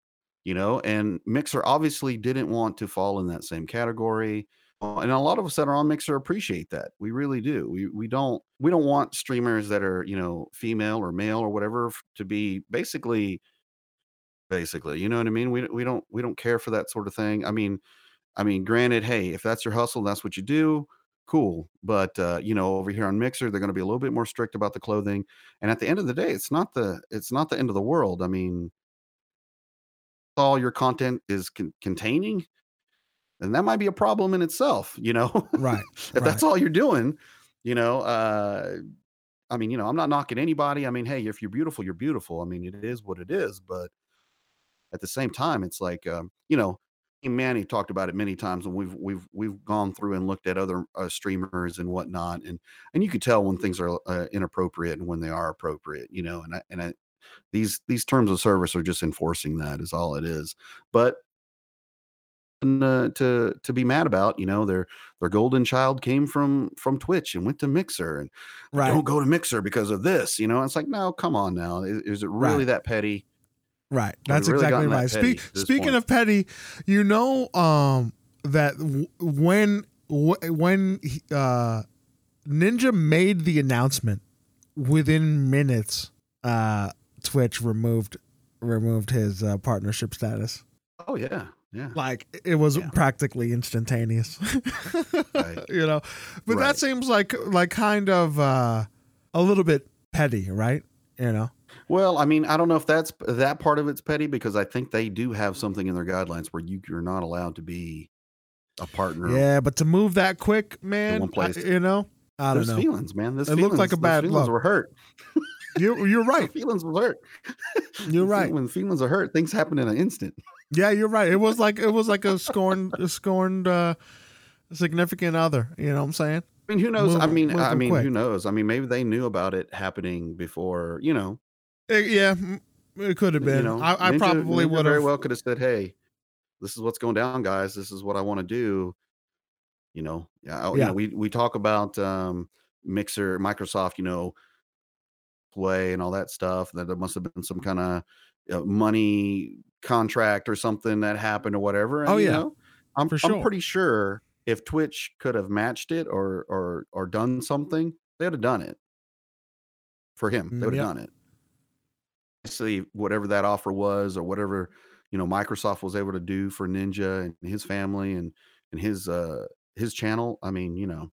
you know and mixer obviously didn't want to fall in that same category Uh, and a lot of us that are on mixer appreciate that we really do we we don't we don't want streamers that are you know female or male or whatever to be basically basically you know what i mean? We, we don't we don't care for that sort of thing i mean i mean granted hey if that's your hustle that's what you do cool but uh you know over here on mixer they're going to be a little bit more strict about the clothing and at the end of the day it's not the it's not the end of the world i mean all your content is con- containing and that might be a problem in itself you know <laughs> Right. if that's all you're doing you know uh i mean you know i'm not knocking anybody i mean hey if you're beautiful you're beautiful i mean it is what it is but at the same time it's like um you know manny talked about it many times and we've we've we've gone through and looked at other uh, streamers and whatnot and and you could tell when things are uh, inappropriate and when they are appropriate you know and I, and I, these these terms of service are just enforcing that is all it is but uh, to to be mad about you know their their golden child came from from twitch and went to mixer and Right. don't go to mixer because of this you know it's like no come on now is, is it really Right. that petty Right. That's really exactly that right. petty Speak, at this speaking point? of petty, you know um that w- when w- when uh Ninja made the announcement within minutes uh Twitch removed removed his uh, partnership status. oh yeah yeah Like it was Yeah. practically instantaneous. <laughs> Right. You know. But Right. that seems like like kind of uh a little bit petty, right? You know. well i mean i don't know if that's that part of it's petty because i think they do have something in their guidelines where you, you're not allowed to be a partner Yeah, but to move that quick, man. I- you know, I don't There's know. feelings man this It looked like a bad feelings look. were hurt <laughs> You, you're The <laughs> right. feelings were hurt You're <laughs> right. when feelings are hurt things happen in an instant Yeah, you're right. It was like it was like a <laughs> scorned, a scorned uh, significant other. You know what I'm saying? I mean, who knows? I mean, I mean, quick. who knows? I mean, maybe they knew about it happening before. You know, Eh, yeah, mm, it could have been. you know, I, I Ninja- probably would very have. well could have said, "Hey, this is what's going down, guys. This is what I want to do." You know, yeah, you Yeah. know, we we talk about um, Mixer, Microsoft, you know, Play and all that stuff. That there must have been some kind of uh, money contract or something that happened or whatever. And, Oh, you yeah. know, I'm For I'm sure. pretty sure if Twitch could have matched it or or or done something, they'd have done it for him. They Mm, would have yep. done it. See whatever that offer was, or whatever you know Microsoft was able to do for Ninja and his family and and his uh his channel. I mean, you know,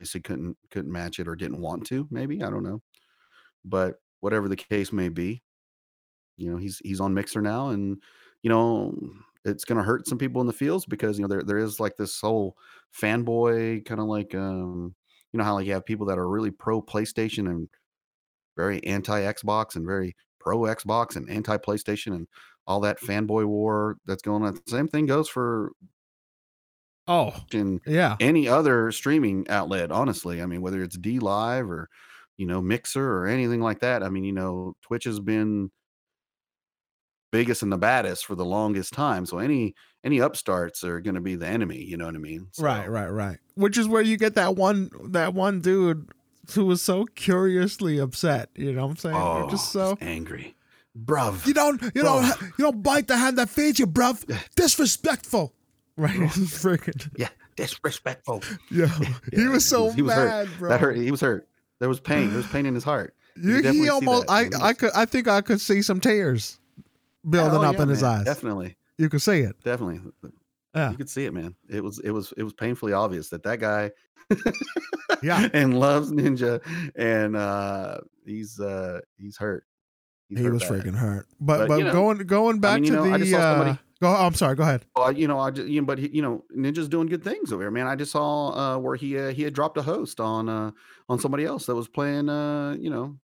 he couldn't couldn't match it or didn't want to. Maybe I don't know, but whatever the case may be, you know, he's he's on Mixer now, and you know, it's going to hurt some people in the fields because you know there there is like this whole fanboy kind of like um you know how like you have people that are really pro PlayStation and very anti Xbox and very pro Xbox and anti PlayStation and all that fanboy war that's going on. The same thing goes for Oh, yeah. any other streaming outlet, honestly. I mean, whether it's DLive or, you know, Mixer or anything like that. I mean, you know, Twitch has been biggest and the baddest for the longest time. So any any upstarts are going to be the enemy. You know what I mean? So, Right, right, right. Which is where you get that one that one dude who was so curiously upset. You know what I'm saying? Oh, They're just so angry, bruv. you don't you don't you don't bite the hand that feeds you, bruv. Disrespectful. Right? <laughs> Freaking yeah, disrespectful. <laughs> yeah. he was so he was mad, hurt. bro. That hurt. He was hurt. There was pain. There was pain in his heart. You You, he almost. I He I could I think I could see some tears building Oh, up yeah, in his man. eyes. Definitely, You could see it. definitely. Yeah. You could see it, man. It was it was it was painfully obvious that that guy <laughs> Yeah. and loves ninja and uh he's uh he's hurt. He's He hurt was bad. freaking hurt. But but, But, you know, going going back mean, you to know, I the just saw uh, somebody- go I'm sorry, go ahead. Well, you know, I just, you know, but he, you know, Ninja's doing good things over here, man. I just saw uh, where he uh, he had dropped a host on uh, on somebody else that was playing, uh, you know,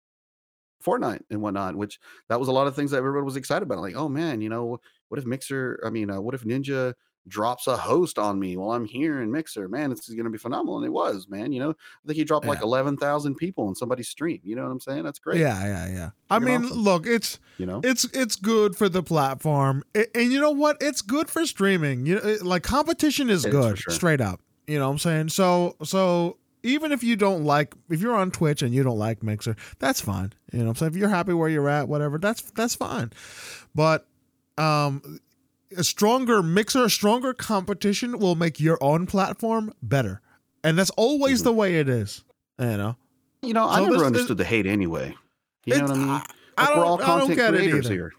Fortnite and whatnot. Which that was a lot of things that everybody was excited about. Like, oh man, you know, what if Mixer? I mean, uh, what if Ninja drops a host on me while I'm here in Mixer? Man, this is going to be phenomenal, and it was, man. You know, I think he dropped like Yeah. eleven thousand people on somebody's stream. You know what I'm saying? That's great. Yeah, yeah, yeah. I mean, awesome. look, it's You know, it's it's good for the platform, A- and you know what? It's good for streaming. You know, it- like competition is It is good, sure. straight up. You know what I'm saying? So so even if you don't like, if you're on Twitch and you don't like Mixer, that's fine. You know what I'm saying? If you're happy where you're at, whatever, that's that's fine. But um, a stronger Mixer, a stronger competition will make your own platform better, and that's always Mhm. the way it is. You know. you know, I never this- this- understood the hate anyway. You know what I mean? Like, I don't, we're all I don't content get creators here.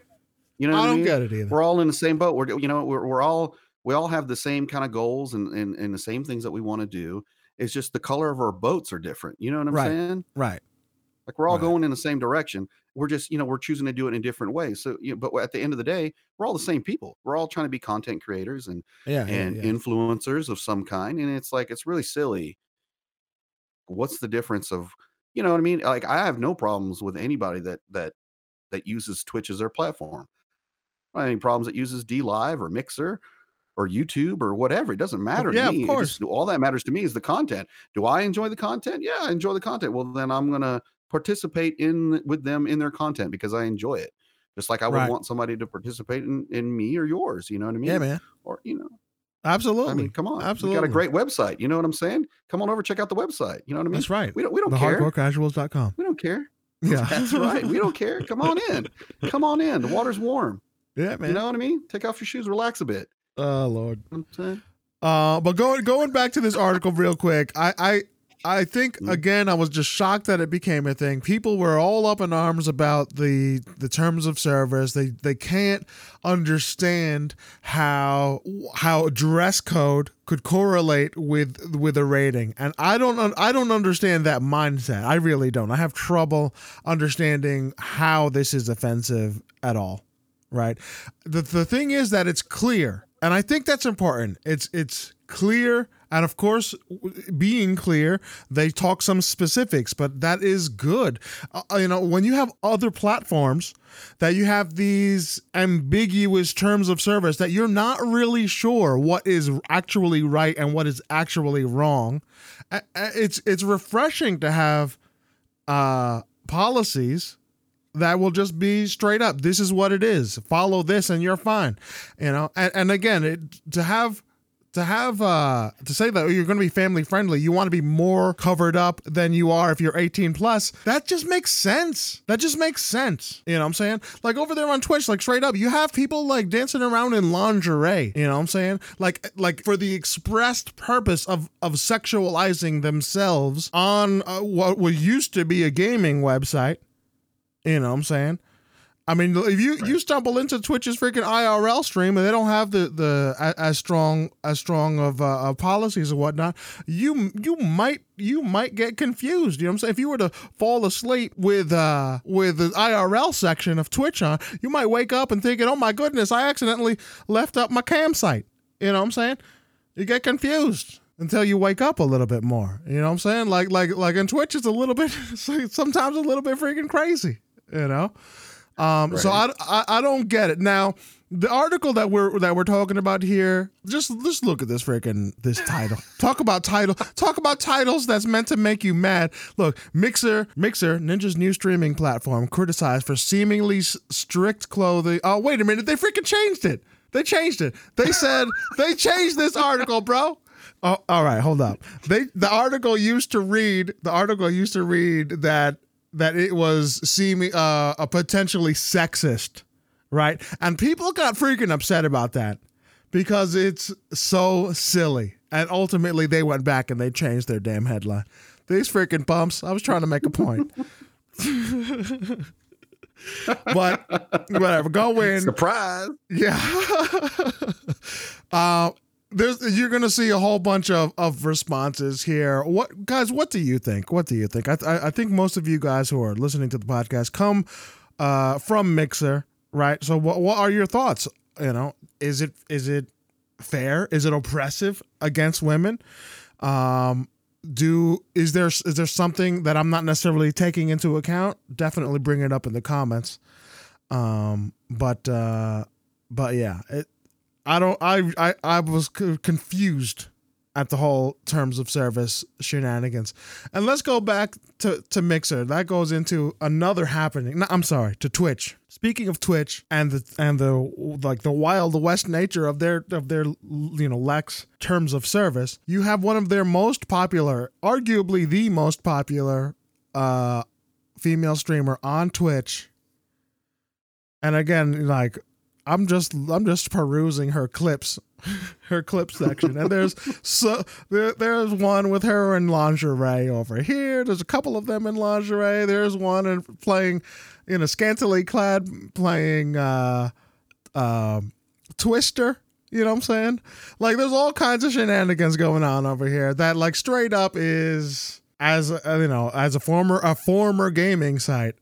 You know I what I don't mean? get it either. We're all in the same boat. We're you know we're, we're all we all have the same kind of goals and, and and the same things that we want to do. It's just the color of our boats are different. You know what I'm Right. saying? Right. Like we're all Right. going in the same direction. We're just you know we're choosing to do it in different ways. So you know, but at the end of the day, we're all the same people. We're all trying to be content creators and Yeah. yeah, and yeah. influencers of some kind. And it's like it's really silly. What's the difference of you know what I mean? Like I have no problems with anybody that that that uses Twitch as their platform. I any problems that uses DLive or Mixer or YouTube or whatever. It doesn't matter yeah, to of course. just- all that matters to me is the content. Do I enjoy the content? Yeah, I enjoy the content. Well, then I'm gonna participate in with them in their content because I enjoy it. Just like I would Right. want somebody to participate in, in me or yours. You know what I mean? yeah, man. Or you know, Absolutely. I mean, come on. Absolutely. We got a great website. You know what I'm saying? Come on over, check out the website. You know what I mean? That's right. We don't we don't care. TheHardcoreCasuals.com. We don't care. <laughs> Yeah. <laughs> That's right. We don't care. Come on in. <laughs> Come on in. The water's warm. yeah, man. You know what I mean? Take off your shoes, relax a bit. oh Lord. You know what I'm saying? Uh, but going going back to this article real quick, I I I think Mhm. again I was just shocked that it became a thing. People were all up in arms about the the terms of service. They they can't understand how how dress code could correlate with with a rating, and I don't I don't understand that mindset. I really don't. I have trouble understanding how this is offensive at all. Right. The the thing is that it's clear, and I think that's important. It's it's clear, and of course, being clear, they talk some specifics, but that is good. Uh, you know, when you have other platforms that you have these ambiguous terms of service that you're not really sure what is actually right and what is actually wrong, uh, uh, it's it's refreshing to have uh, policies that will just be straight up this is what it is follow this and you're fine you know and, and again it, to have to have uh to say that you're going to be family friendly you want to be more covered up than you are if you're 18 plus that just makes sense. That just makes sense. You know what i'm saying? Like over there on twitch like straight up you have people like dancing around in lingerie. You know what i'm saying? Like like for the expressed purpose of of sexualizing themselves on uh, what was used to be a gaming website. You know what I'm saying? I mean, if you you stumble into Twitch's freaking IRL stream and they don't have the the as strong as strong of, uh, policies and whatnot, you you might you might get confused. You know what I'm saying? If you were to fall asleep with uh with the IRL section of Twitch on, you might wake up and thinking, "Oh my goodness, I accidentally left up my campsite." You know what I'm saying? You get confused until you wake up a little bit more. You know what I'm saying? Like like like in Twitch, it's a little bit <laughs> sometimes a little bit freaking crazy. You know. Um, So I, I I don't get it now. The article that we're that we're talking about here, just just look at this freaking this title. <laughs> Talk about title. Talk about titles that's meant to make you mad. Look, Mixer, Mixer, Ninja's new streaming platform, criticized for seemingly strict clothing. Oh, wait a minute, they freaking changed it. They changed it. They said <laughs> they changed this article, bro. Oh, all right, hold up. They the article used to read the article used to read that that it was seeming uh, a potentially sexist, right? And people got freaking upset about that because it's so silly. And ultimately, they went back and they changed their damn headline. These freaking pumps. I was trying to make a point. <laughs> but whatever, go in. Surprise. Yeah. <laughs> uh, there's you're gonna see a whole bunch of, of responses here. What guys? What do you think? What do you think? I I, I think most of you guys who are listening to the podcast come uh, from Mixer, right? So what what are your thoughts? You know, is it is it fair? Is it oppressive against women? Um, do is there is there something that I'm not necessarily taking into account? Definitely bring it up in the comments. Um, but uh, but yeah, it, I don't. I I I was confused at the whole terms of service shenanigans. And let's go back to, to Mixer. That goes into another happening. No, I'm sorry, to Twitch. Speaking of Twitch and the and the like the wild west nature of their of their you know lax terms of service, you have one of their most popular, arguably the most popular uh female streamer on Twitch. And again, like I'm just I'm just perusing her clips, her clip section, and there's so there, there's one with her in lingerie over here. There's a couple of them in lingerie. There's one in playing in a scantily clad playing uh, uh, Twister. You know what I'm saying? Like there's all kinds of shenanigans going on over here that like straight up is as a, you know as a former a former gaming site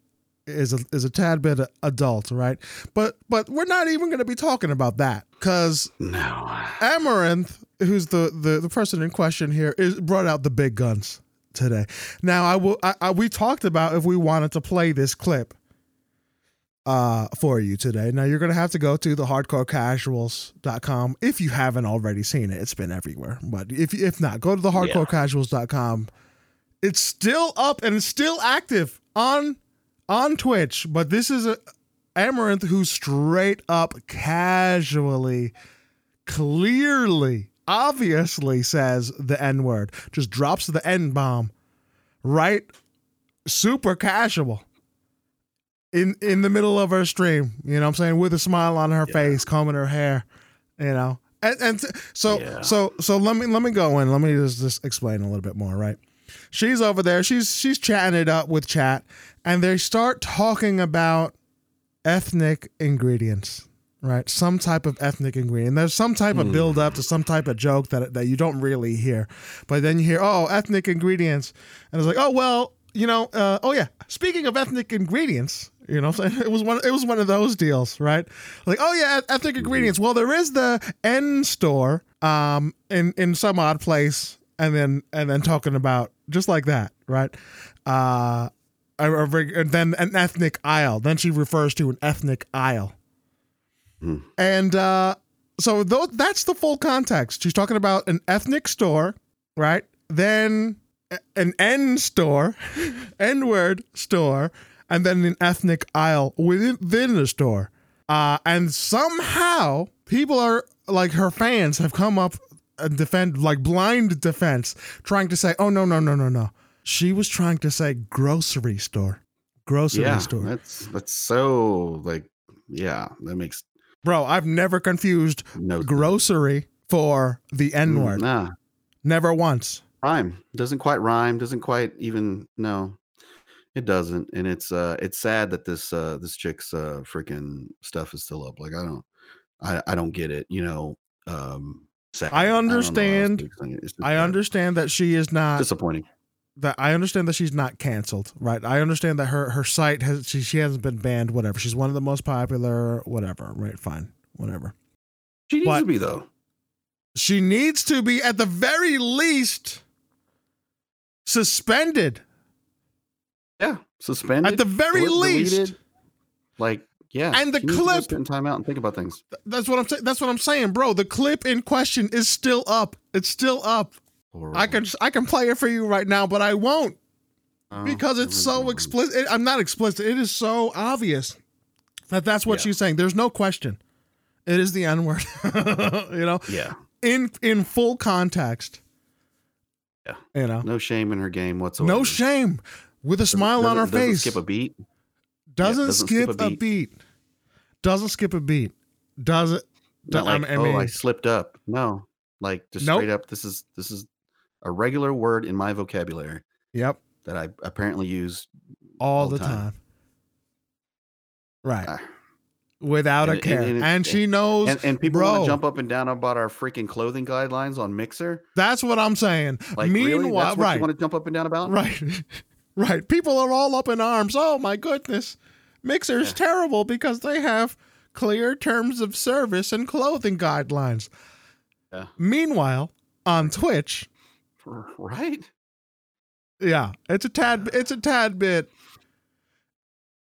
is a, is a tad bit adult, right? But but we're not even going to be talking about that because no, Amouranth, who's the, the the person in question here, is brought out the big guns today. Now I will I, I, we talked about if we wanted to play this clip uh for you today. Now you're going to have to go to the hardcorecasuals.com if you haven't already seen it. It's been everywhere. But if if not, go to the hardcorecasuals.com. It's still up and it's still active on on Twitch, but this is a Amouranth who straight up casually, clearly, obviously says the N word, just drops the N bomb, right? Super casual. In in the middle of her stream, you know what I'm saying, with a smile on her yeah. face, combing her hair, you know. And, and so yeah. so so let me let me go in. Let me just, just explain a little bit more, right? She's over there. She's she's chatting it up with chat, and they start talking about ethnic ingredients, right? Some type of ethnic ingredient. There's some type of hmm. build up to some type of joke that that you don't really hear, but then you hear, oh, ethnic ingredients, and it's like, oh well, you know, uh, oh yeah. Speaking of ethnic ingredients, you know, <laughs> it was one. It was one of those deals, right? Like, oh yeah, ethnic ingredients. Well, there is the N store, um, in in some odd place, and then and then talking about just like that, right? Uh, and then an ethnic aisle. Then she refers to an ethnic aisle, hmm. and uh, so th- that's the full context. She's talking about an ethnic store, right? Then an N store, <laughs> N word store, and then an ethnic aisle within the store. Uh, and somehow people are like her fans have come up and defend like blind defense, trying to say, "Oh no, no, no, no, no." She was trying to say grocery store, grocery yeah, store. That's that's so like, yeah, that makes. Bro, I've never confused no grocery for the N mm, word. nah, never once. Rhyme doesn't quite rhyme. Doesn't quite even no. It doesn't, and it's uh, it's sad that this uh, this chick's uh, freaking stuff is still up. Like I don't, I, I don't get it. You know, um, sad. I understand. I, I understand that she is not disappointing. That I understand that she's not canceled, right? I understand that her her site has she she hasn't been banned. Whatever. She's one of the most popular. Whatever. Right. Fine. Whatever. She needs but to be though. She needs to be at the very least suspended yeah, suspended at the very least. Deleted. Like, yeah, and the clip spend time out and think about things. That's what I'm saying. That's what I'm saying, bro. The clip in question is still up. It's still up. Horrible. I can I can play it for you right now, but I won't oh, because it's so explicit. I'm not explicit. It is so obvious that that's what yeah. she's saying. There's no question. It is the N word. <laughs> you know. Yeah. in in full context. Yeah. You know. No shame in her game whatsoever. No shame. With a Doesn't- smile on her doesn't- doesn't face. Skip a beat. doesn't, doesn't skip, skip a a, beat. Doesn't skip a beat. Does it? Not I mean- oh, I slipped up. No, like just Nope. straight up. This is this is a regular word in my vocabulary Yep. that I apparently use. All, All the time. time. Right. Ah. Without a And- and- care. and And, it's- she knows. And, and people want to jump up and down about our freaking clothing guidelines on Mixer. that's what I'm saying. Like, really? Meanwhile, That's what right. you want to jump up and down about? Right. <laughs> right. People are all up in arms. Oh my goodness. Mixer's terrible because they have clear terms of service and clothing guidelines. Yeah. Meanwhile, on Twitch, Right? yeah, it's a tad it's a tad bit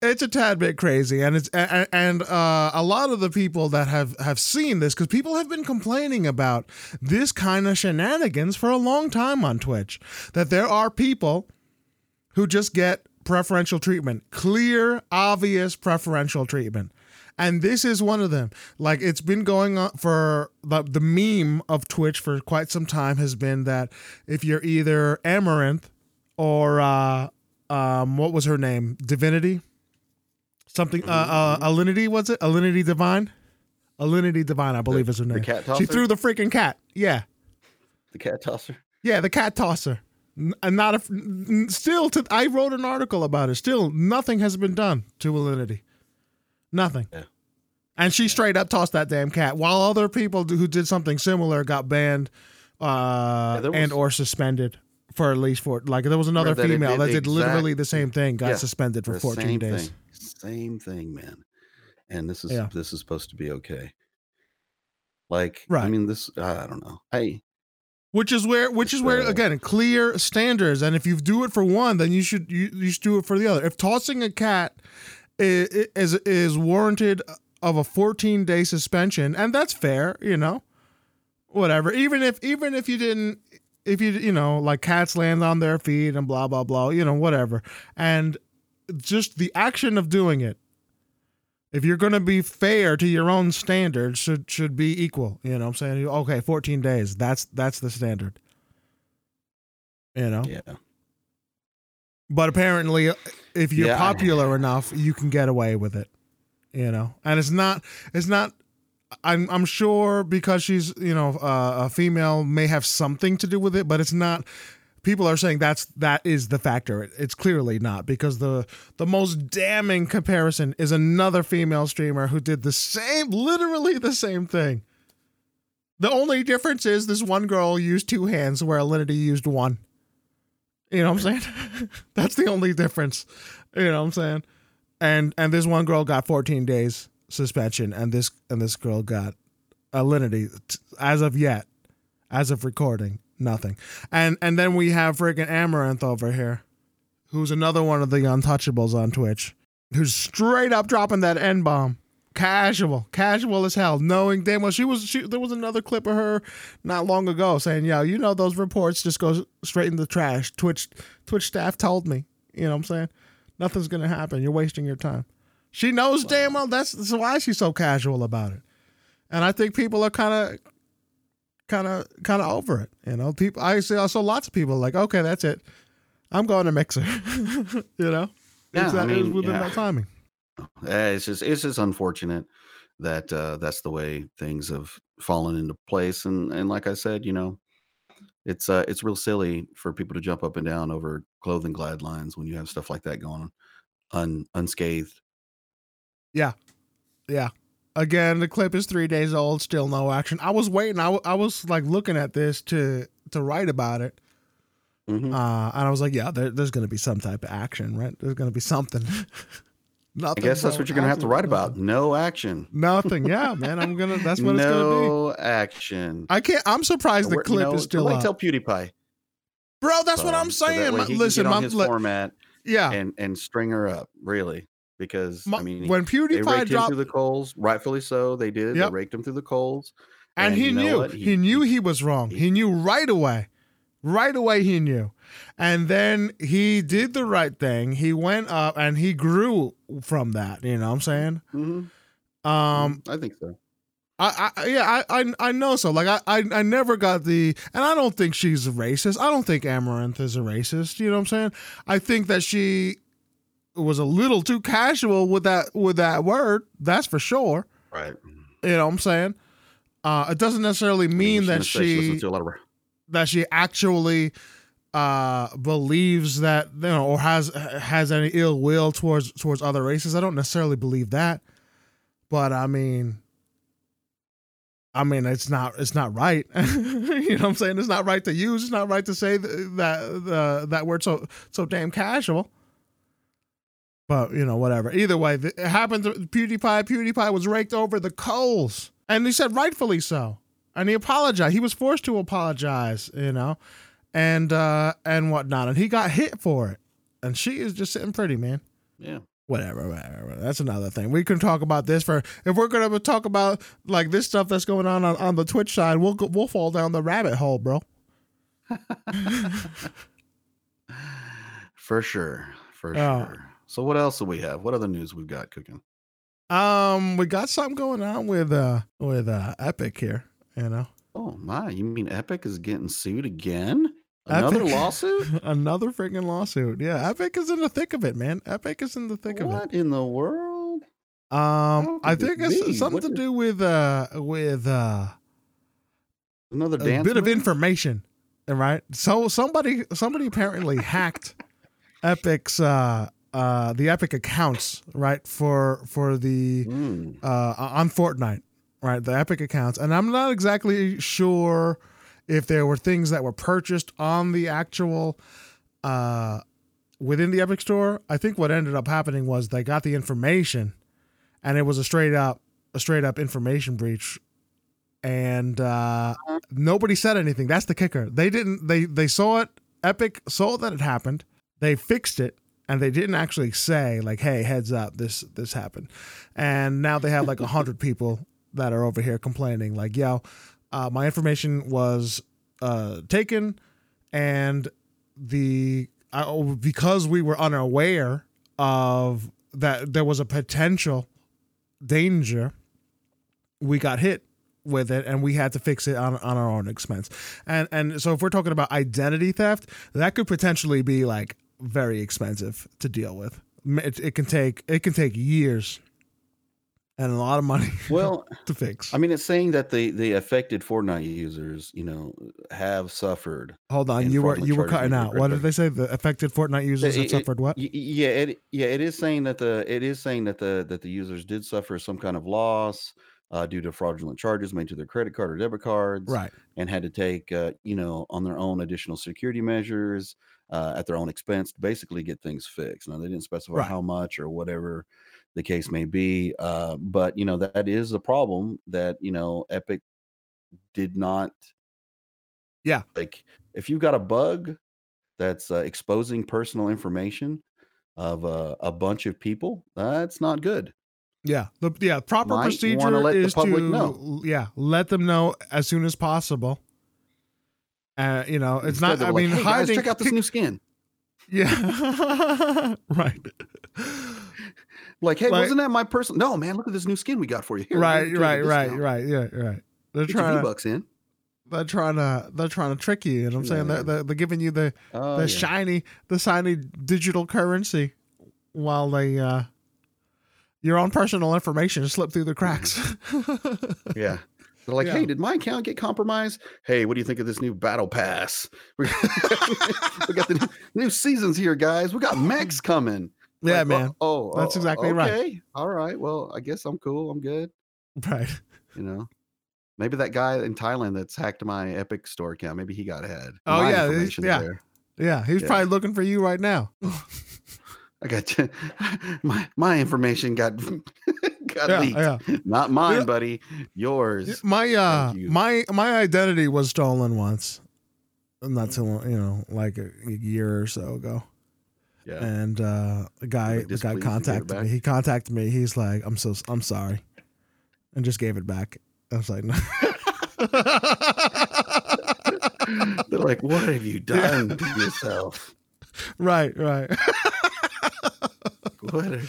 it's a tad bit crazy and it's and, and uh, a lot of the people that have have seen this because people have been complaining about this kind of shenanigans for a long time on twitch that there are people who just get preferential treatment. Clear obvious preferential treatment. And this is one of them. Like it's been going on for the, the meme of twitch for quite some time has been that if you're either Amouranth or uh um what was her name? Divinity? Something uh, uh alinity was it? Alinity divine? Alinity divine i believe is her The name. cat she threw the freaking cat. Yeah. The cat tosser? yeah the cat tosser and not a still to i wrote an article about it still nothing has been done to alinity nothing Yeah. and she straight up tossed that damn cat while other people who did something similar got banned uh Yeah, there and or suspended for at least for like there was another that female did that did literally the same thing got Yeah, suspended for 14 same days Thing. Same thing, man. And this is this is supposed to be okay. Like, I mean, this I don't know. I which is where which is where again clear standards. And if you do it for one then you should you, you should do it for the other. If tossing a cat is is, is warranted of a 14 day suspension and that's fair you know? Whatever. Even if even if you didn't if you you know like cats land on their feet and blah blah blah you know whatever. And just the action of doing it if you're going to be fair to your own standards should should be equal you know what i'm saying? Okay 14 days that's that's the standard. You know? Yeah. but apparently if you're Yeah, popular enough you can get away with it you know? And it's not it's not i'm i'm sure because she's you know uh, a female may have something to do with it but it's not people are saying that's that is the factor. It- it's clearly not because the the most damning comparison is another female streamer who did the same literally the same thing. The only difference is this one girl used two hands where alinity used one. You know what i'm saying? <laughs> That's the only difference. You know what i'm saying? And and this one girl got 14 days suspension and this and this girl got alinity as of yet as of recording nothing. And and then we have freaking Amouranth over here who's another one of the untouchables on twitch who's straight up dropping that n bomb casual casual as hell knowing damn well she was she there was another clip of her not long ago saying yo you know those reports just go straight in the trash. Twitch twitch staff told me. You know what i'm saying? Nothing's gonna happen. You're wasting your time. She knows damn well that's, that's why she's so casual about it. And i think people are kind of kind of kind of over it you know people i see also lots of people like okay that's it i'm going to mixer <laughs> you know Yeah, it's I that, it's within yeah. that timing Eh, it's just it's just unfortunate that uh, that's the way things have fallen into place. And and like I said, you know, it's uh it's real silly for people to jump up and down over clothing guidelines when you have stuff like that going on un, unscathed. Yeah, yeah. Again, the clip is three days old. Still no action. I was waiting. I, w- I was like looking at this to to write about it, Mhm. uh, and I was like, yeah, there, there's going to be some type of action, right? There's going to be something. <laughs> I guess that's what you're gonna have to write about. No action. Nothing. Yeah, man. I'm gonna. That's what it's gonna be. no action. I can't. I'm surprised the you clip know, is still up, till PewDiePie. bro. That's what I'm so saying. way My- Listen, my, format yeah. and and string her up. Really, because My- I mean, when they PewDiePie dropped, through the coals, rightfully so. They did. Yep. They raked him through the coals, and, he you know knew what? he, knew he was wrong he- he, knew right away right away he knew and then he did the right thing he went up and he grew from that you know what i'm saying Mhm. um I think so. I, I yeah, I, I I know so. Like I, I I never got the and I don't think she's a racist. I don't think Amouranth is a racist. You know what I'm saying? I think that she was a little too casual with that with that word. That's for sure. Right. You know what I'm saying? Uh, it doesn't necessarily mean that She she to a lot of ra- that she actually uh believes that you know or has has any ill will towards towards other races. I don't necessarily believe that. But I mean I mean it's not it's not right. <laughs> you know what I'm saying? It's not right to use. It's not right to say th- that the that word so so damn casual. But you know, whatever. Either way, it happened to PewDiePie. PewDiePie was raked over the coals, and he said rightfully so. And he apologized. He was forced to apologize, you know, and uh and whatnot. And he got hit for it. And she is just sitting pretty, man. Yeah. Whatever, whatever. That's another thing. We can talk about this for if we're gonna talk about like this stuff that's going on on, on the Twitch side. We'll go, we'll fall down the rabbit hole, bro. <laughs> For sure. For Oh. sure. So what else do we have? What other news we've got cooking? Um, we got something going on with uh with uh Epic here. You know, Oh my, you mean Epic is getting sued again? Another Epic- lawsuit? <laughs> Another freaking lawsuit. Yeah, Epic is in the thick of it, man. Epic is in the thick of it. What in the world? Um, I think it it's be? something What to is- do with uh with uh Another a bit of information, right? So somebody somebody apparently hacked <laughs> Epic's uh uh the Epic accounts, right, for for the Mm. uh on Fortnite, right? The Epic accounts. And I'm not exactly sure if there were things that were purchased on the actual uh within the Epic store. I think what ended up happening was they got the information and it was a straight up a straight up information breach and uh nobody said anything. That's the kicker. They didn't they they saw it Epic saw that it happened. They fixed it and they didn't actually say like hey heads up this this happened. And now they have like a hundred <laughs> people that are over here complaining like yo uh, my information was uh, taken and the uh, because we were unaware of that there was a potential danger we got hit with it and we had to fix it on, on our own expense. And and so if we're talking about identity theft that could potentially be like very expensive to deal with. It, it can take it can take years and a lot of money <laughs> Well, to fix. I mean, it's saying that the the affected Fortnite users, you know, have suffered. hold on you were you were cutting out. What did they say? The affected fortnite users It- have it- suffered what? Yeah, it yeah it is saying that the it is saying that the that the users did suffer some kind of loss uh, due to fraudulent charges made to their credit card or debit cards, right. and had to take uh, you know on their own additional security measures uh, at their own expense to basically get things fixed. Now they didn't specify Right. how much or whatever the case may be, uh, but you know that, that is a problem that you know Epic did not. Yeah. like if you've got a bug that's uh, exposing personal information of uh, a bunch of people, that's not good. Yeah, the yeah proper Might procedure is public to know. yeah let them know as soon as possible. Uh, you know, it's Instead, not. I like, mean, "Hey, guys, hiding. check out this new skin. <laughs> yeah, <laughs> right, <laughs> Like, hey, Like- wasn't that my personal? No, man, look at this new skin we got for you. Here, right, give you a right, right, discount. right. Yeah, right. They're Get trying to. V-Bucks in. They're trying to. They're trying to trick you. You know what I'm saying? They're, Yeah. they're, they're giving you the Oh, the yeah. shiny the shiny digital currency, while they uh, your own personal information slip through the cracks. Yeah. They're like, Yeah. hey, did my account get compromised? Hey, what do you think of this new battle pass? <laughs> We got the new, new seasons here, guys. We got mechs <laughs> coming. yeah, Like, man. Oh, oh, That's oh, exactly right. Okay. All right. Well, I guess I'm cool. I'm good. Right. You know, maybe that guy in Thailand that's hacked my Epic store account, maybe he got ahead. Oh, My yeah, he's- yeah. there. Yeah, he's Yeah. probably looking for you right now. <laughs> I got you. my my information got got yeah, leaked. yeah. <laughs> Not mine, Yeah. buddy. Yours. My uh, you. my my identity was stolen once, not too long, you know, like a, a year or so ago. Yeah. And uh, the guy, the guy displeased you, gave it contacted me. He contacted me. He's like, "I'm so, I'm sorry," and just gave it back. I was like, "No." <laughs> <laughs> They're like, what have you done to yourself? right, right. What?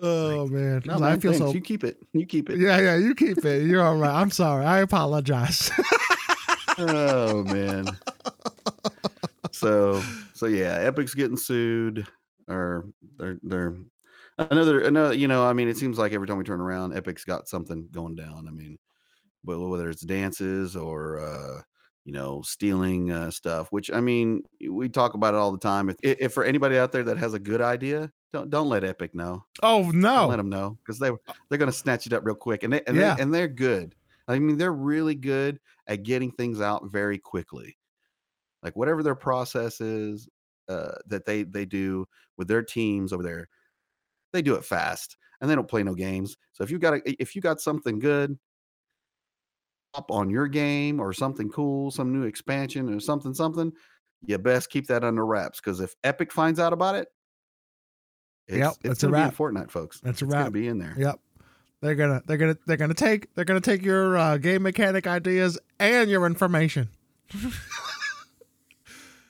Oh man, No, I feel thanks. so. You keep it. You keep it. Yeah, yeah, you keep it. You're all right. I'm sorry. I apologize. <laughs> oh man. So so yeah, Epic's getting sued, or they're they're another another. You know, I mean, it seems like every time we turn around, Epic's got something going down. I mean, wh- whether it's dances or uh, you know stealing uh, stuff. Which I mean, we talk about it all the time. If, if for anybody out there that has a good idea, don't don't let Epic know. oh Don't no. let them know because they they're going to snatch it up real quick, and they and, Yeah. they, and they're good. I mean, they're really good at getting things out very quickly. Like whatever their process is uh, that they they do with their teams over there, they do it fast, and they don't play no games. So if you got a, if you got something good up on your game or something cool, some new expansion or something something, you best keep that under wraps because if Epic finds out about it, it's, Yep, it's it's a gonna wrap. Fortnite, folks. That's a it's gonna wrap. be in there. Yep. They're gonna they're gonna they're gonna take they're gonna take your uh, game mechanic ideas and your information. <laughs>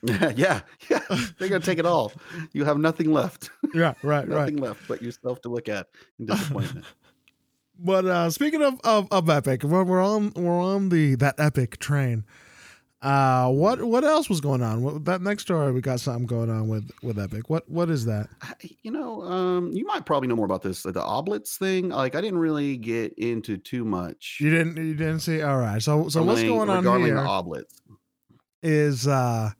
yeah, yeah. They're gonna take it all. You have nothing left. <laughs> Yeah, right, right. nothing left but yourself to look at in disappointment. <laughs> But uh, speaking of, of of Epic, we're, we're on we're on the that Epic train. Uh, what what else was going on? What, that next story, we got something going on with with Epic. What what is that? You know, um, you might probably know more about this. like The Ooblets thing. Like, I didn't really get into too much. You didn't you didn't see? All right. So so what's going on regarding here the Ooblets? is uh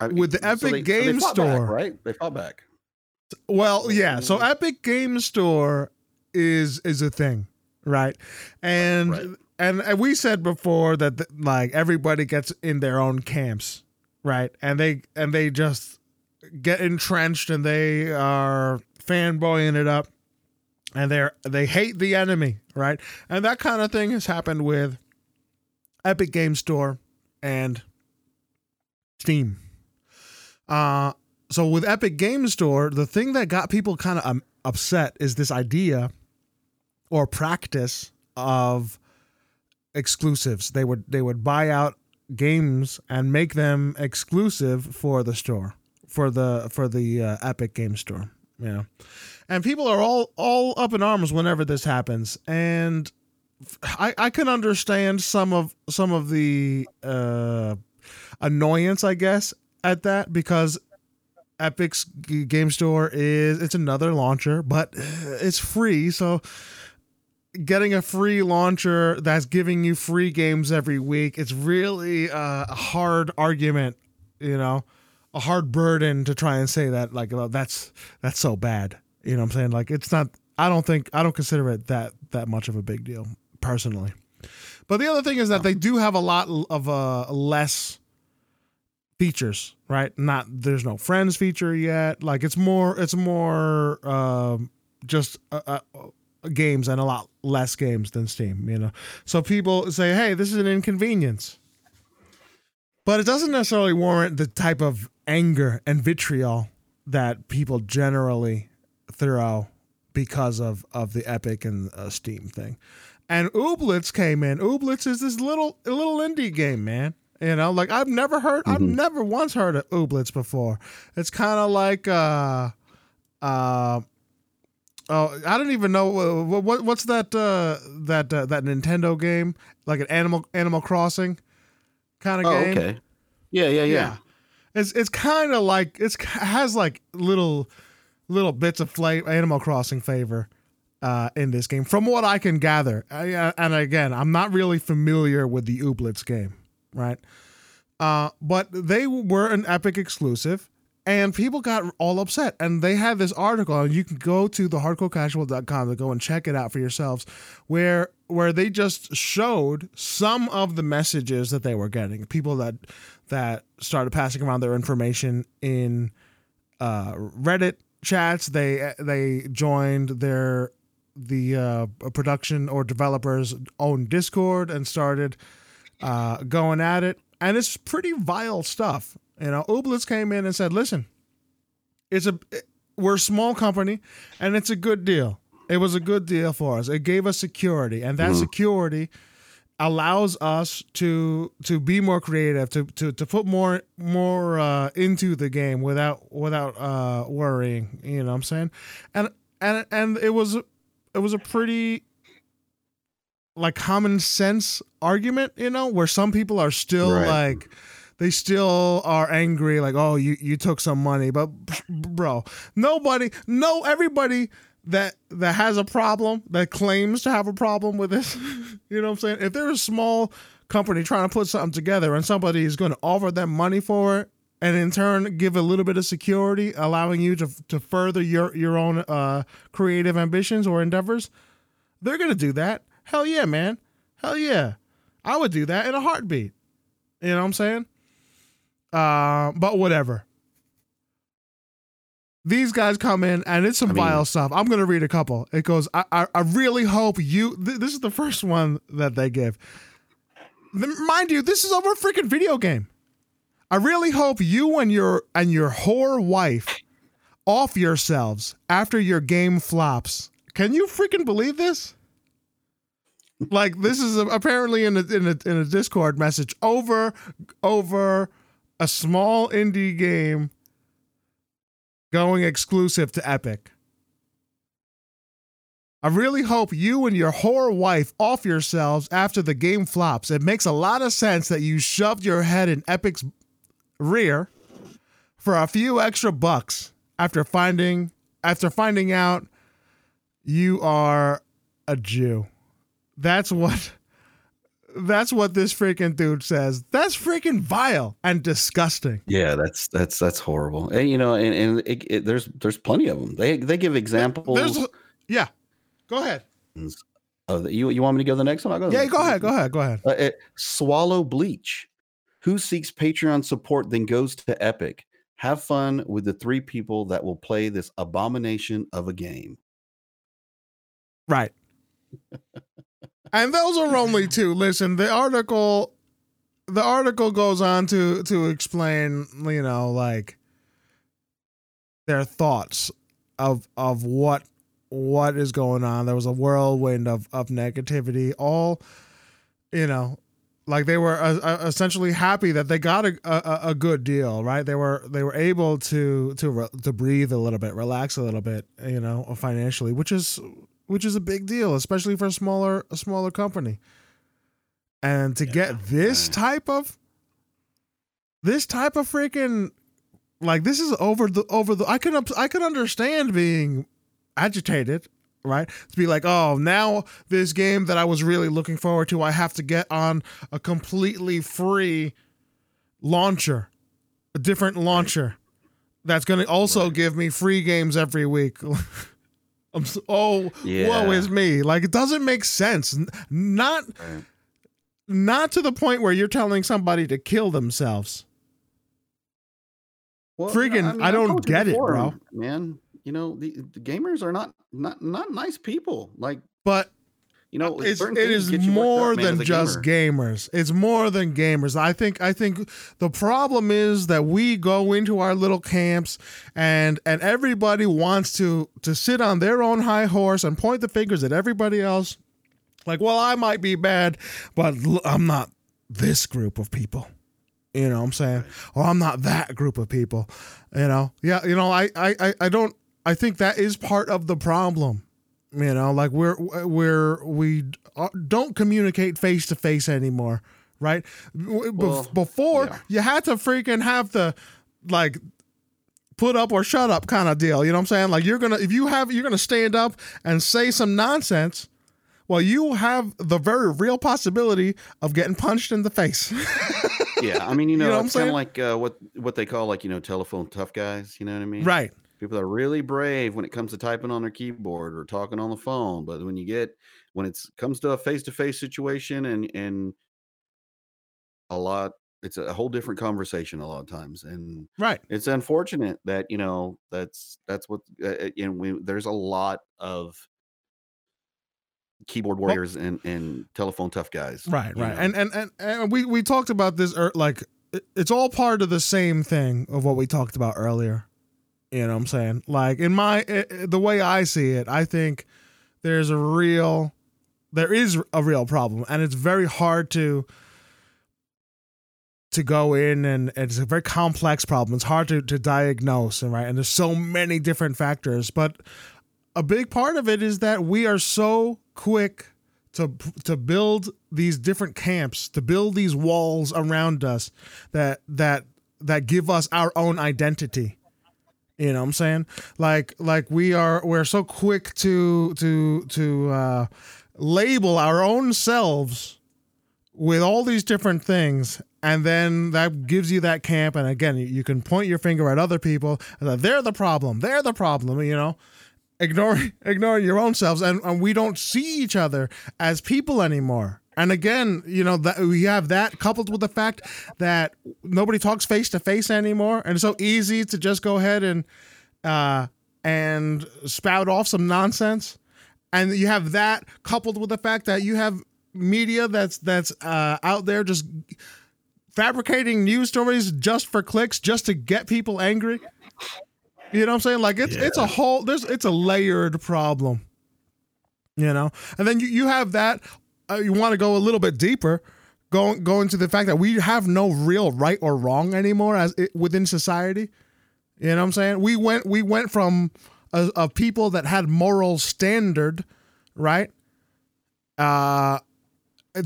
I- With the so Epic they- so Game fought back, Store. right? They fought back. Well, yeah. So Mm. Epic Game Store is is a thing, right? And Right. And and we said before that th- like everybody gets in their own camps, right? And they and they just get entrenched and they are fanboying it up and they're they hate the enemy, right? And that kind of thing has happened with Epic Game Store and Steam. Uh so with Epic Game Store, the thing that got people kind of um, upset is this idea or practice of exclusives. They would they would buy out games and make them exclusive for the store, for the for the uh, Epic Game Store. Yeah, and people are all all up in arms whenever this happens, and I I can understand some of some of the uh, annoyance, I guess, at that because Epic's game store is it's another launcher, but it's free, so getting a free launcher that's giving you free games every week, it's really uh, a hard argument, you know, a hard burden to try and say that like well, that's that's so bad. You know what I'm saying? Like it's not I don't think I don't consider it that that much of a big deal personally. But the other thing is that they do have a lot of uh less features, right? Not there's no friends feature yet. Like it's more it's more um just uh, uh, games and a lot less games than Steam, you know. So people say, "Hey, this is an inconvenience." But it doesn't necessarily warrant the type of anger and vitriol that people generally throw because of of the Epic and uh, Steam thing. And Ooblets came in. Ooblets is this little little indie game, man. You know, like I've never heard, I've Mhm. never once heard of Ooblets before. It's kind of like, uh, uh, oh, I don't even know uh, what, what what's that uh, that uh, that Nintendo game, like an Animal Animal Crossing kind of game. Oh, game. okay. Yeah, yeah, yeah. It's it's kind of like it's has like little little bits of flavor, Animal Crossing flavor uh, in this game, from what I can gather. I, uh, and again, I'm not really familiar with the Ooblets game, right? Uh, but they were an Epic exclusive, and people got all upset. And they had this article, and you can go to the hardcorecasual.com to go and check it out for yourselves, where where they just showed some of the messages that they were getting. People that that started passing around their information in uh, Reddit chats. They they joined their the uh, production or developers own Discord and started uh, going at it. And it's pretty vile stuff. You know, Ooblets came in and said, "Listen, it's a we're a small company, and it's a good deal. It was a good deal for us. It gave us security, and that Mhm. security." allows us to to be more creative to to, to put more more uh, into the game without without uh, worrying you know what i'm saying and and and it was it was a pretty like common sense argument, you know, where some people are still Right. like they still are angry like oh you you took some money. But bro nobody no everybody that that has a problem that claims to have a problem with this <laughs> you know what i'm saying? If they're a small company trying to put something together and somebody is going to offer them money for it and in turn give a little bit of security allowing you to to further your your own uh creative ambitions or endeavors they're going to do that. Hell yeah man. Hell yeah. I would do that in a heartbeat. You know what i'm saying uh, but whatever. These guys come in and it's some I mean- vile stuff. I'm gonna read a couple. It goes, I, I, I really hope you. Th- this is the first one that they give. Mind you, this is over a freaking video game. I really hope you and your and your whore wife off yourselves after your game flops. Can you freaking believe this? Like this is apparently in a, in a in a Discord message over over a small indie game going exclusive to Epic. I really hope you and your whore wife off yourselves after the game flops. It makes a lot of sense that you shoved your head in Epic's rear for a few extra bucks after finding after finding out you are a Jew. That's what that's what this freaking dude says. That's freaking vile and disgusting. Yeah, that's that's that's horrible. And you know, and, and it, it, there's there's plenty of them. They they give examples. There's yeah. Go ahead. the, you you want me to go to the next one? I'll go. Yeah, go ahead. Go ahead. Go ahead. Uh, uh, swallow bleach. Who seeks Patreon support then goes to Epic. Have fun with the three people that will play this abomination of a game. Right. <laughs> and those are only two. Listen, the article the article goes on to to explain, you know, like their thoughts of of what what is going on. There was a whirlwind of of negativity. All, you know, like they were uh, uh, essentially happy that they got a, a a good deal, right? They were they were able to to re- to breathe a little bit, relax a little bit, you know, financially, which is which is a big deal, especially for a smaller a smaller company. And to get this Yeah. type of this type of freaking like this is over the over the I could I could understand being agitated, right? To be like, "Oh, now this game that I was really looking forward to, I have to get on a completely free launcher, a different launcher that's going to also give me free games every week." <laughs> I'm so, oh, woe is me. Like it doesn't make sense. Not Right. not to the point where you're telling somebody to kill themselves. Well, Friggin- I I've don't told you get it, bro. Man, you know the, the gamers are not not not nice people. Like But you know, it's, it is get you worked more up, than just gamer. gamers. It's more than gamers. I think I think the problem is that we go into our little camps and and everybody wants to to sit on their own high horse and point the fingers at everybody else. Like, well, I might be bad, but l- I'm not this group of people. You know what I'm saying? Or I'm not that group of people. You know? Yeah, you know, I I- I don't I think that is part of the problem. You know, like we're we're we don't communicate face to face anymore, right? Bef- Well, Before yeah. you had to freaking have the like put up or shut up kind of deal. You know what I'm saying? Like you're gonna if you have you're gonna stand up and say some nonsense. Well, you have the very real possibility of getting punched in the face. yeah, I mean, you <laughs> know, know I'm it's kind of like uh, what what they call like you know telephone tough guys. You know what I mean? right. People are really brave when it comes to typing on their keyboard or talking on the phone, but when you get when it comes to a face to face situation and and a lot, it's a whole different conversation a lot of times, and Right. it's unfortunate that you know that's that's what uh, you know we, there's a lot of keyboard warriors and and telephone tough guys Right, right. And, and and and we we talked about this like it's all part of the same thing of what we talked about earlier. You know what I'm saying? Like in my the way I see it, I think there's a real there is a real problem and it's very hard to to go in and it's a very complex problem. It's hard to, to diagnose and right and there's so many different factors, but a big part of it is that we are so quick to to build these different camps, to build these walls around us that that that give us our own identity. You know what I'm saying? Like like we are we're so quick to to to uh label our own selves with all these different things and then that gives you that camp and again you can point your finger at other people and they're the problem they're the problem you know ignore <laughs> ignore your own selves and, and we don't see each other as people anymore and again you know that we have that coupled with the fact that nobody talks face to face anymore and it's so easy to just go ahead and uh and spout off some nonsense and you have that coupled with the fact that you have media that's that's uh out there just fabricating news stories just for clicks just to get people angry you know what I'm saying? Like it's yeah. it's a whole there's it's a layered problem. You know, and then you you have that. Uh, you want to go a little bit deeper, going going to the fact that we have no real right or wrong anymore as it, within society. You know what I'm saying? We went we went from a, a people that had moral standard, right? Uh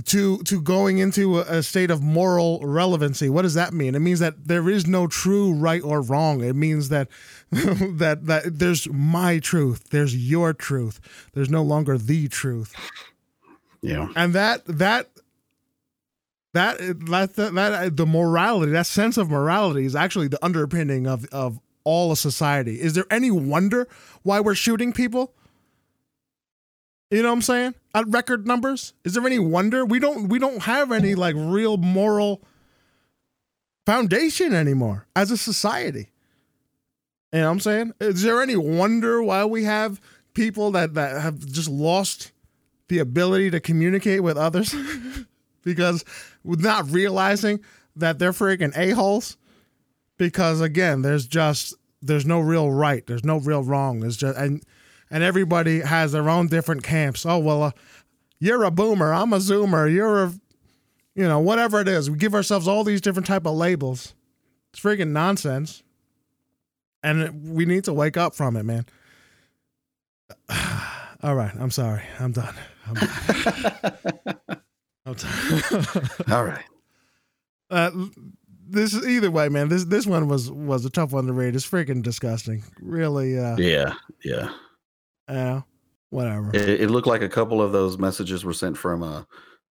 to to going into a, state of moral relevancy what does that mean it means that there is no true right or wrong it means that <laughs> that that there's my truth there's your truth there's no longer the truth yeah and that that that that that, that the morality that sense of morality is actually the underpinning of of all a society is there any wonder why we're shooting people you know what I'm saying? At record numbers, is there any wonder we don't we don't have any like real moral foundation anymore as a society? You know what I'm saying? Is there any wonder why we have people that that have just lost the ability to communicate with others <laughs> because not realizing that they're freaking a-holes because again there's just there's no real right there's no real wrong there's just and and everybody has their own different camps. Oh well, uh, you're a boomer. I'm a zoomer. You're a, you know, whatever it is. We give ourselves all these different type of labels. It's freaking nonsense, and we need to wake up from it, man. <sighs> all right, I'm sorry. I'm done. I'm <laughs> done. All right. Uh, this either way, man. This this one was was a tough one to read. It's freaking disgusting. Really. Uh, yeah. Yeah. Yeah, whatever. It, it, looked like a couple of those messages were sent from uh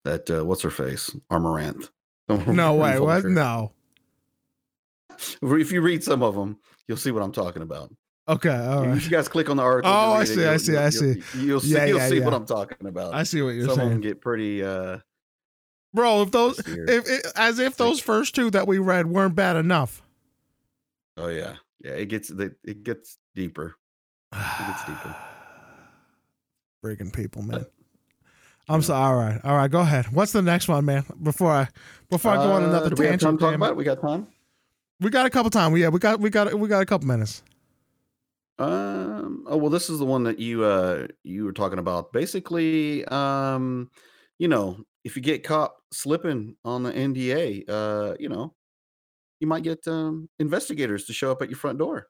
that uh, what's her face Amouranth. No way. What? No. If you read some of them, you'll see what I'm talking about. Okay, all right. You guys click on the article, oh, I see, I see, I see. You'll, see, yeah, you'll yeah, see yeah. what I'm talking about. I see what you're some saying. Some of them get pretty. uh Bro, if those, if it, as if those first two that we read weren't bad enough. Oh yeah, yeah. It gets it gets deeper. It gets deeper <sighs> freaking people, man. I'm sorry. All right, all right. Go ahead. What's the next one, man? Before I before I go on another uh, we tangent. Have time talk about it? We got time. We got a couple time. Yeah, we got we got we got a couple minutes. Um. Oh well, this is the one that you uh you were talking about. Basically, um, you know, if you get caught slipping on the NDA, uh, you know, you might get um investigators to show up at your front door.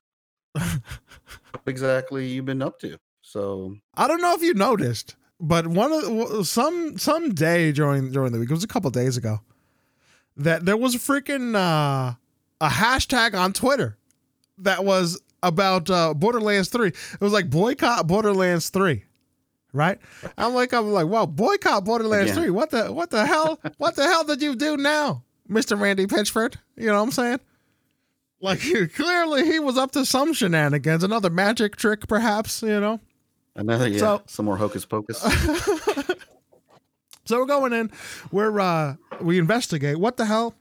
<laughs> exactly you've been up to? So I don't know if you noticed, but one of some some day during during the week, it was a couple days ago, that there was a freaking uh, a hashtag on Twitter that was about uh, Borderlands Three. It was like boycott Borderlands Three. Right, I'm like, I'm like, wow, boycott Borderlands Three. What the, what the hell, what the hell did you do now, Mister Randy Pitchford? You know what I'm saying? Like, <laughs> clearly he was up to some shenanigans, another magic trick, perhaps. You know, Another yeah, so, some more hocus pocus. <laughs> so we're going in. We're uh we investigate what the hell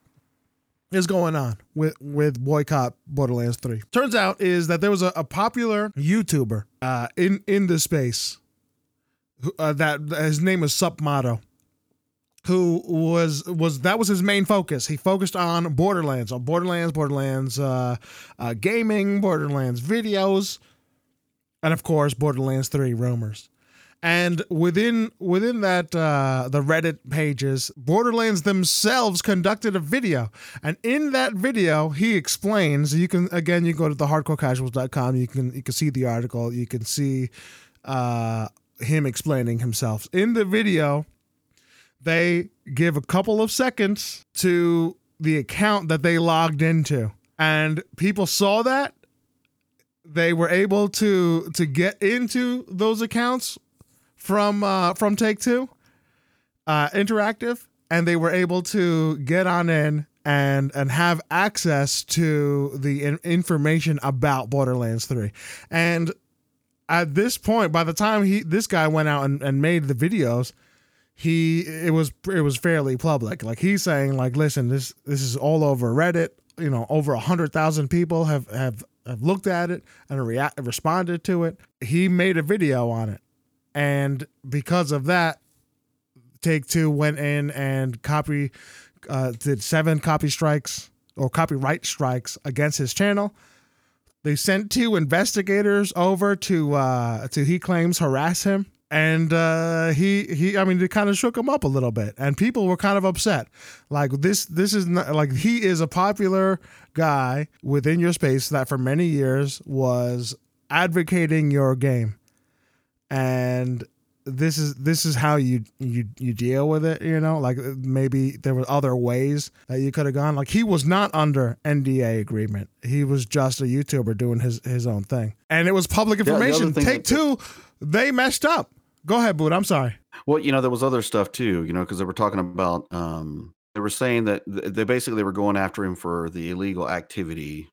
is going on with with boycott Borderlands 3. Turns out is that there was a, a popular YouTuber uh in in the space uh, that his name is SupMatto who was was that was his main focus. He focused on Borderlands, on Borderlands, Borderlands uh, uh, gaming, Borderlands videos, and of course Borderlands 3 rumors. And within within that uh, the Reddit pages, Borderlands themselves conducted a video, and in that video, he explains. You can again, you go to the hardcorecasuals.com. You can you can see the article. You can see uh, him explaining himself. In the video, they give a couple of seconds to the account that they logged into, and people saw that. They were able to to get into those accounts from uh, from Take Two uh, Interactive, and they were able to get on in and and have access to the in- information about Borderlands 3. And at this point, by the time he this guy went out and, and made the videos, he it was it was fairly public. Like he's saying, like, listen, this this is all over Reddit. You know, over a hundred thousand people have have have looked at it and react responded to it. He made a video on it, and because of that, Take Two went in and copy uh, did seven copy strikes or copyright strikes against his channel. They sent two investigators over to uh, to he claims harass him, and uh, he he I mean it kind of shook him up a little bit, and people were kind of upset. Like this this is not like he is a popular guy within your space that for many years was advocating your game, and this is this is how you you you deal with it you know? Like maybe there were other ways that you could have gone. Like he was not under nda agreement. He was just a youtuber doing his his own thing. And it was public information. thing take two they messed up. Go ahead boot i'm sorry. Well, you know, there was other stuff too, you know, because they were talking about um they were saying that they basically they were going after him for the illegal activity,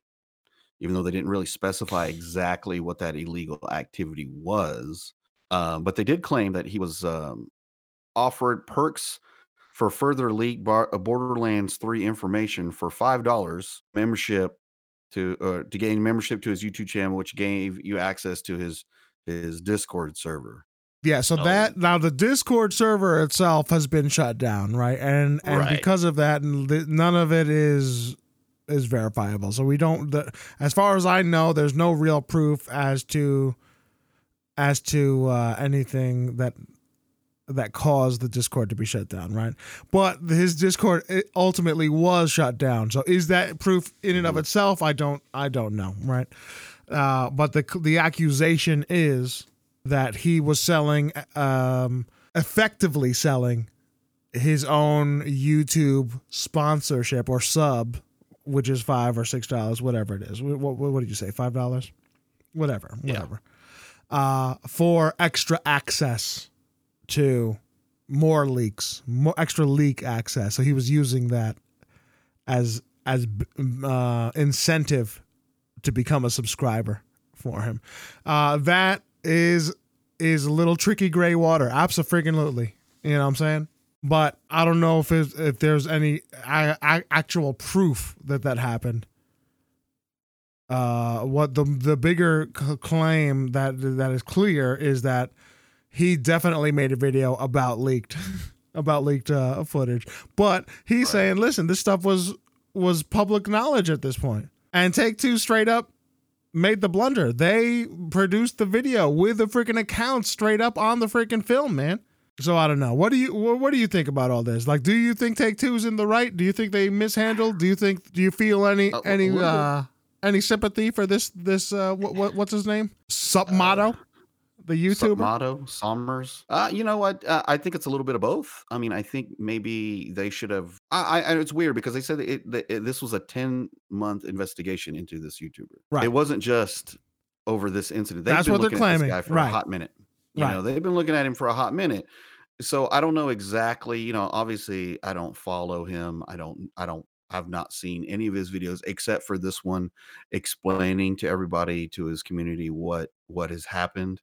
even though they didn't really specify exactly what that illegal activity was. Um, but they did claim that he was um, offered perks for further leak bar- uh, Borderlands 3 information for five dollars membership to uh, to gain membership to his YouTube channel, which gave you access to his his Discord server. Yeah, so Oh. that now the Discord server itself has been shut down, right? And and Right. because of that, none of it is is verifiable. So we don't. The, as far as I know, there's no real proof as to as to uh, anything that that caused the Discord to be shut down, right? But his Discord ultimately was shut down. So is that proof in and of itself? I don't. I don't know, right? Uh, but the the accusation is that he was selling, um, effectively selling his own YouTube sponsorship or sub, which is five or six dollars, whatever it is. What, what, what did you say? Five dollars? Whatever, Yeah. Uh, for extra access to more leaks, more extra leak access. So he was using that as as uh, incentive to become a subscriber for him. Uh, that is is a little tricky gray water. Absolutely. You know what I'm saying? But I don't know if if there's any a- a- actual proof that that happened. Uh, what the the bigger c- claim that that is clear is that he definitely made a video about leaked <laughs> about leaked uh, footage. But he's saying, listen, this stuff was was public knowledge at this point. And Take Two straight up made the blunder. They produced the video with the freaking account straight up on the freaking film, man. So I don't know. What do you what do you think about all this? Like, do you think Take Two is in the right? Do you think they mishandled? Do you think do you feel any any uh any sympathy for this this uh what, what what's his name? SupMatto, the YouTuber. Matto, Somers. Uh, you know what? Uh, I think it's a little bit of both. I mean, I think maybe they should have. I, I, it's weird because they said it, that it, this was a ten month investigation into this YouTuber. Right. It wasn't just over this incident. They've That's been what they're looking at this claiming. guy for Right. a hot minute. You Right. know, they've been looking at him for a hot minute. So I don't know exactly. You know, obviously, I don't follow him. I don't. I don't. I've not seen any of his videos except for this one, explaining to everybody to his community what what has happened.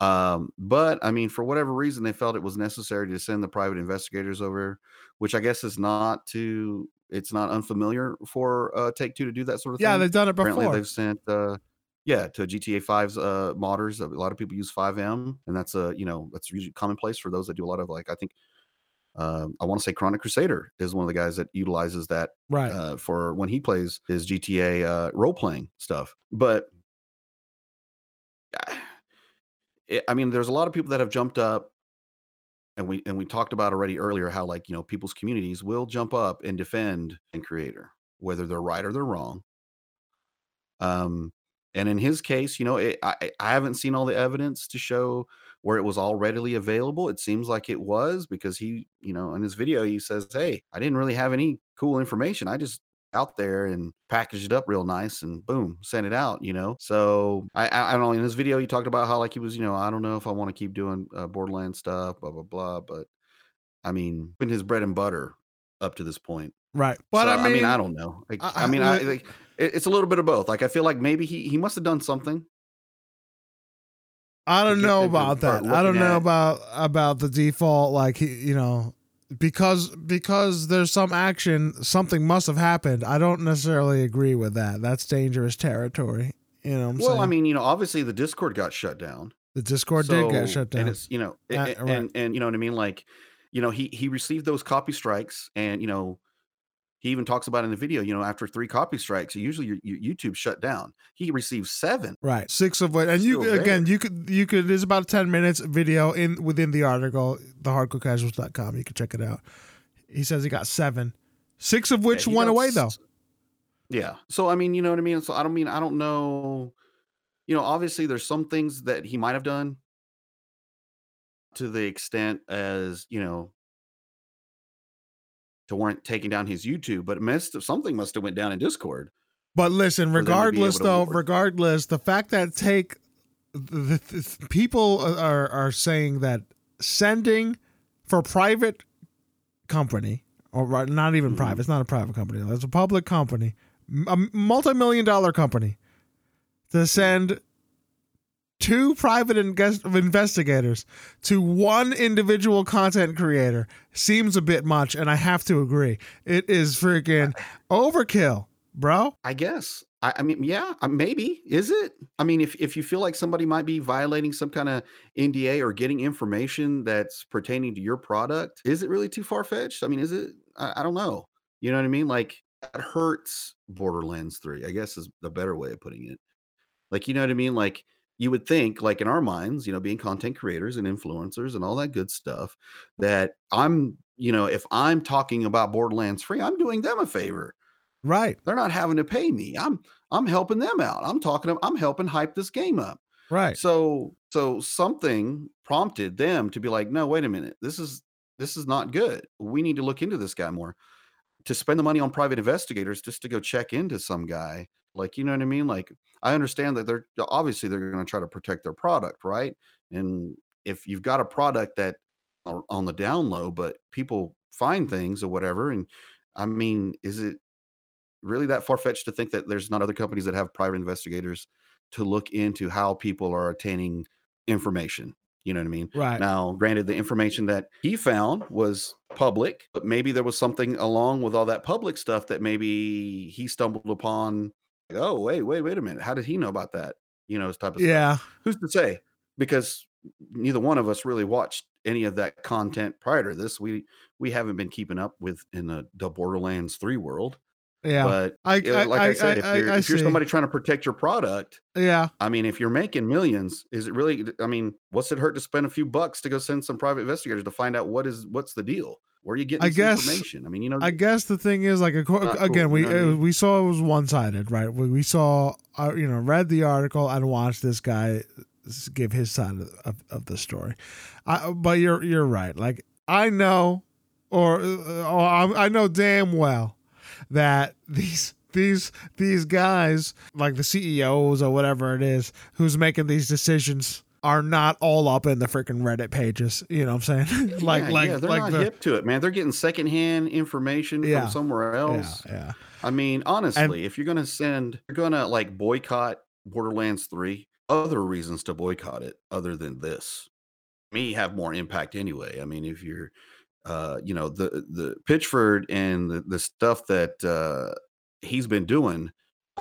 Um, but I mean, for whatever reason, they felt it was necessary to send the private investigators over, which I guess is not to It's not unfamiliar for uh, Take Two to do that sort of yeah, thing. Yeah, they've done it Apparently, they've sent. Uh, yeah, to GTA 5's uh, modders. A lot of people use FiveM, and that's a you know that's usually commonplace for those that do a lot of like I think um, I want to say Chronic Crusader is one of the guys that utilizes that Right. uh, for when he plays his GTA uh, role playing stuff. But I- it, I mean, there's a lot of people that have jumped up, and we and we talked about already earlier how like you know people's communities will jump up and defend and creator whether they're right or they're wrong. Um, And in his case, you know, it, I I haven't seen all the evidence to show where it was all readily available. It seems like it was because he, you know, in his video he says, "Hey, I didn't really have any cool information. I just out there and packaged it up real nice and boom, sent it out, you know. So I, I, I don't know. In his video, he talked about how like he was, you know, I don't know if I want to keep doing uh, Borderlands stuff, blah blah blah. But I mean, been his bread and butter up to this point. Right. But so, I mean, I don't know. Like, I- I, mean, I, I- like, it- it's a little bit of both. Like I feel like maybe he he must have done something. I don't know about that. I don't know about about the default. Like he, you know, because because there's some action, something must have happened. I don't necessarily agree with that. That's dangerous territory. You know well, saying? I mean, you know, obviously the Discord got shut down. the Discord did get shut down. And it's you know, Uh, right. and and you know what I mean. Like, you know, he he received those copy strikes, and you know, he even talks about in the video. You know, after three copy strikes, usually your, your YouTube shut down. He received seven. Right, six of which, and you again, there. you could you could. There's about a ten minutes video in within the article, thehardcorecasuals.com. You can check it out. He says he got seven, six of which Yeah, went away though. Yeah. So I mean, you know what I mean. So I don't mean I don't know. You know, obviously there's some things that he might have done to the extent as you know to warrant taking down his YouTube, but must have, something must have went down in Discord. But listen, for them to be regardless though, regardless, the fact that take the, the, the- people are are saying that sending for private company or not even Mhm. private, it's not a private company, it's a public company, a multi-million dollar company to send two private inges- investigators to one individual content creator seems a bit much and I have to agree. It is freaking overkill, bro. I guess. I, I mean, yeah, uh, maybe. Is it? I mean, if if you feel like somebody might be violating some kind of NDA or getting information that's pertaining to your product, is it really too far fetched? I mean, is it? I, I don't know. You know what I mean? Like that hurts Borderlands Three. I guess is the better way of putting it. Like, you know what I mean? Like you would think, like in our minds, you know, being content creators and influencers and all that good stuff, that I'm, you know, if I'm talking about Borderlands Three, I'm doing them a favor. Right, they're not having to pay me. I'm i'm helping them out. I'm talking i'm helping hype this game up. Right. so so something prompted them to be like no wait a minute. This is this is not good. We need to look into this guy more. To spend the money on private investigators just to go check into some guy like you know what i mean like i understand that they're obviously they're going to try to protect their product right and if you've got a product that are on the down low but people find things or whatever and i mean is it really that far fetched to think that there's not other companies that have private investigators to look into how people are attaining information. You know what I mean? Right. Now, granted, the information that he found was public, but maybe there was something along with all that public stuff that maybe he stumbled upon. Oh, wait, wait, wait a minute. How did he know about that? You know, type of stuff yeah. who's to say? Because neither one of us really watched any of that content prior to this. We we haven't been keeping up with in the, the Borderlands three world. Yeah. But I, I, like I, I, said, if I- you're if you're somebody trying to protect your product, yeah. I mean, if you're making millions, is it really? I mean, what's it hurt to spend a few bucks to go send some private investigators to find out what is what's the deal? Where are you getting I this guess- information? I mean, you know, I guess the thing is, like, Not cool, again, we you know I uh, mean? we saw it was one sided, right? We, we saw, uh, you know, read the article and watched this guy give his side of, of, of the story. I, but you're you're right. Like, I know, or, uh, or I, I know damn well that these these these guys, like the CEOs or whatever it is, who's making these decisions. Are not all up in the freaking Reddit pages, you know what I'm saying? <laughs> like, yeah, like, yeah, they're like not the, hip to it, man. They're getting secondhand information Yeah. from somewhere else. yeah. I mean, honestly, if you're gonna send, you're gonna like boycott Borderlands Three. Other reasons to boycott it, other than this, me have more impact anyway. I mean, if you're, uh, you know, the the Pitchford and the, the stuff that uh, he's been doing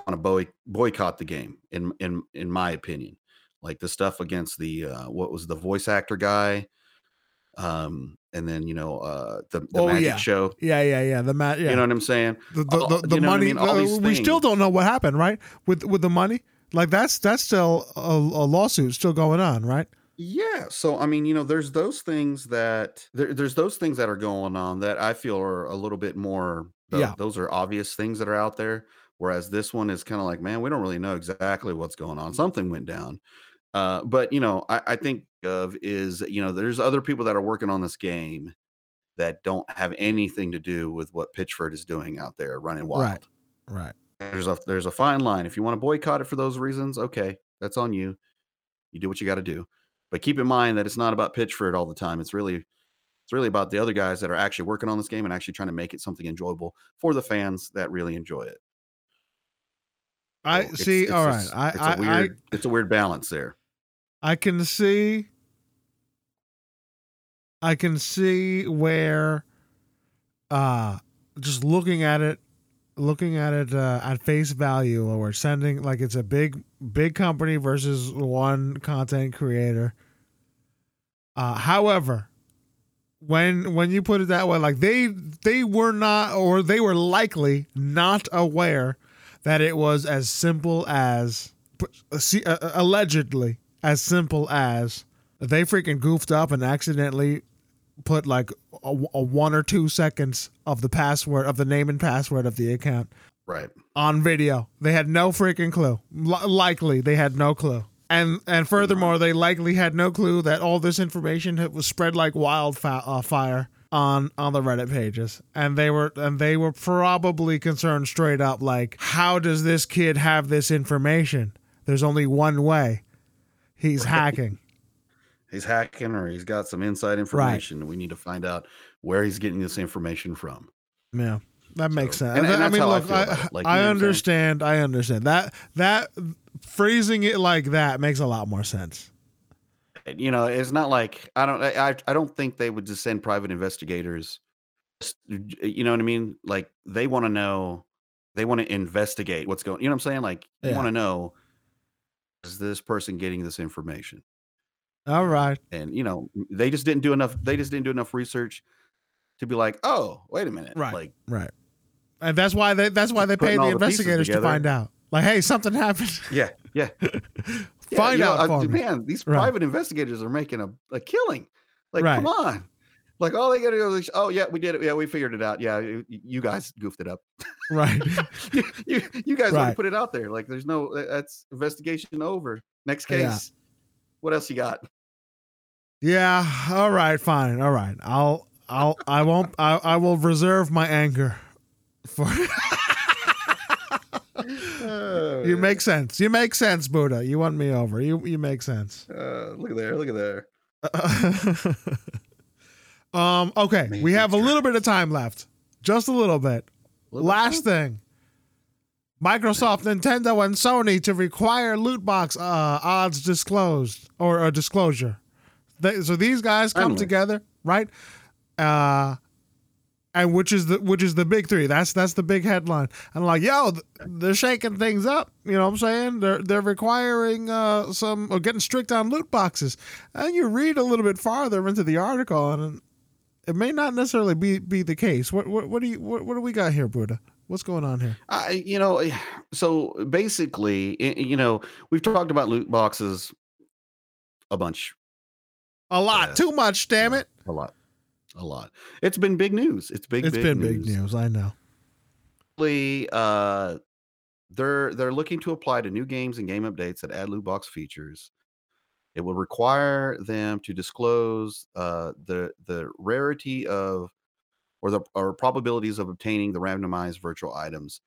on a boy boycott the game. In in in my opinion, like the stuff against the uh, what was the voice actor guy, um, and then you know uh, the the Oh, magic yeah. show. Yeah, yeah, yeah. The mat, yeah. You know what I'm saying? the the, the, the you know what I money. mean? Uh, we still don't know what happened, right? With with the money, like that's that's still a, a lawsuit still going on, right? Yeah. So I mean, you know, there's those things that there, there's those things that are going on that I feel are a little bit more. Yeah. Those are obvious things that are out there. Whereas this one is kind of like, man, we don't really know exactly what's going on. Something went down. Uh, but you know, I, I think of is you know, there's other people that are working on this game that don't have anything to do with what Pitchford is doing out there running wild. Right. Right. There's a there's a fine line. If you want to boycott it for those reasons, okay, that's on you. You do what you got to do. But keep in mind that it's not about Pitchford all the time. It's really it's really about the other guys that are actually working on this game and actually trying to make it something enjoyable for the fans that really enjoy it. I So see. it's all a right. I, it's I, a weird it's a weird balance there. I can see. I can see where, uh, just looking at it, looking at it uh, at face value, or we're sending like it's a big, big company versus one content creator. Uh, however, when when you put it that way, like they they were not, or they were likely not aware that it was as simple as see, uh, uh, allegedly as simple as they freaking goofed up and accidentally put like a, a one or two seconds of the password of the name and password of the account Right. on video. They had no freaking clue. Li- likely they had no clue. And and furthermore, they likely had no clue that all this information was spread like wildfire uh, on on the Reddit pages. And they were and they were probably concerned straight up like how does this kid have this information? There's only one way. He's hacking. He's hacking or he's got some inside information. and We need to find out where he's getting this information from. Yeah, that makes So- sense. and- and I mean, I look, I, it. Like, I know what I'm saying? understand. I understand that that phrasing it like that makes a lot more sense. you know it's not like i don't i i don't think they would just send private investigators you know what i mean like they want to know they want to investigate what's going you know what i'm saying like you want to know is this person getting this information All right. and you know they just didn't do enough they just didn't do enough research to be like oh wait a minute Right. like Right. And that's why they that's why they paid the the investigators to find out. Like, hey, something happened. yeah yeah <laughs> Yeah, find know, out uh, for me. man these Right. private investigators are making a, a killing like Right. come on like all they gotta go is oh yeah we did it yeah we figured it out yeah you, you guys goofed it up Right. <laughs> you, you, you guys Right. put it out there. Like, there's no, that's investigation over. Next Yeah. case. What else you got? yeah. All right. Fine. All right. I'll. I'll. I won't. I. I will reserve my anger for. <laughs> you make sense. You make sense, Buddha. You won me over. You. You make sense. Uh, look at there. Look at there. <laughs> um. Okay. We have a little bit of time left. Just a little bit. Little Last thing. Microsoft, Nintendo, and Sony to require loot box uh, odds disclosed or a disclosure. They, so these guys come Finally. together, right? Uh, and which is the which is the big three. That's that's the big headline. And like, yo, they're shaking things up. You know what I'm saying? They're they're requiring uh, some or getting strict on loot boxes. And you read a little bit farther into the article, and it may not necessarily be be the case. What what what do you what, what do we got here, Buddha? What's going on here? I, you know, eh, so basically, eh, eh, you know, we've talked about loot boxes a bunch, A lot, Yeah. too much. Damn it! a lot, a lot. It's been big news. It's big, It's big been news. big news. I know. Uh, they're they're looking to apply to new games and game updates that add loot box features. It will require them to disclose uh, the the rarity of or the or probabilities of obtaining the randomized virtual items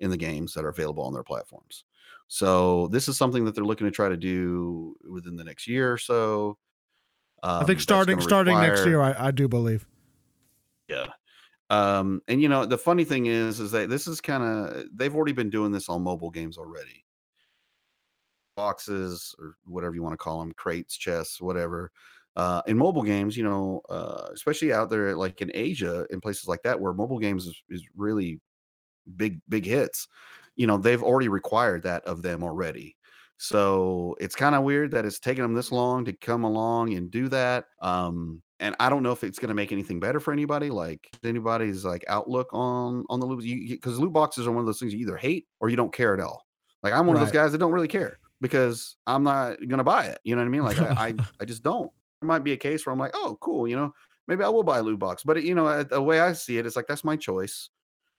in the games that are available on their platforms. So this is something that they're looking to try to do within the next year or so. I Um, think starting gonna starting next year, I, I do believe. yeah. Um, and you know, the funny thing is, is that this is kind of they've already been doing this on mobile games already. Boxes or whatever you want to call them, crates, chests, whatever. Uh, in mobile games, you know, uh, especially out there like in Asia, in places like that, where mobile games is, is really big, big hits. You know, they've already required that of them already. So it's kind of weird that it's taken them this long to come along and do that. Um, and I don't know if it's going to make anything better for anybody. Like anybody's like outlook on on the loot because loot boxes are one of those things you either hate or you don't care at all. Like I'm one of those guys that don't really care because I'm not going to buy it. You know what I mean? Like I, I <laughs> I just don't. There might be a case where I'm like, oh, cool. You know, maybe I will buy a loot box. But you know, the way I see it, it's like that's my choice.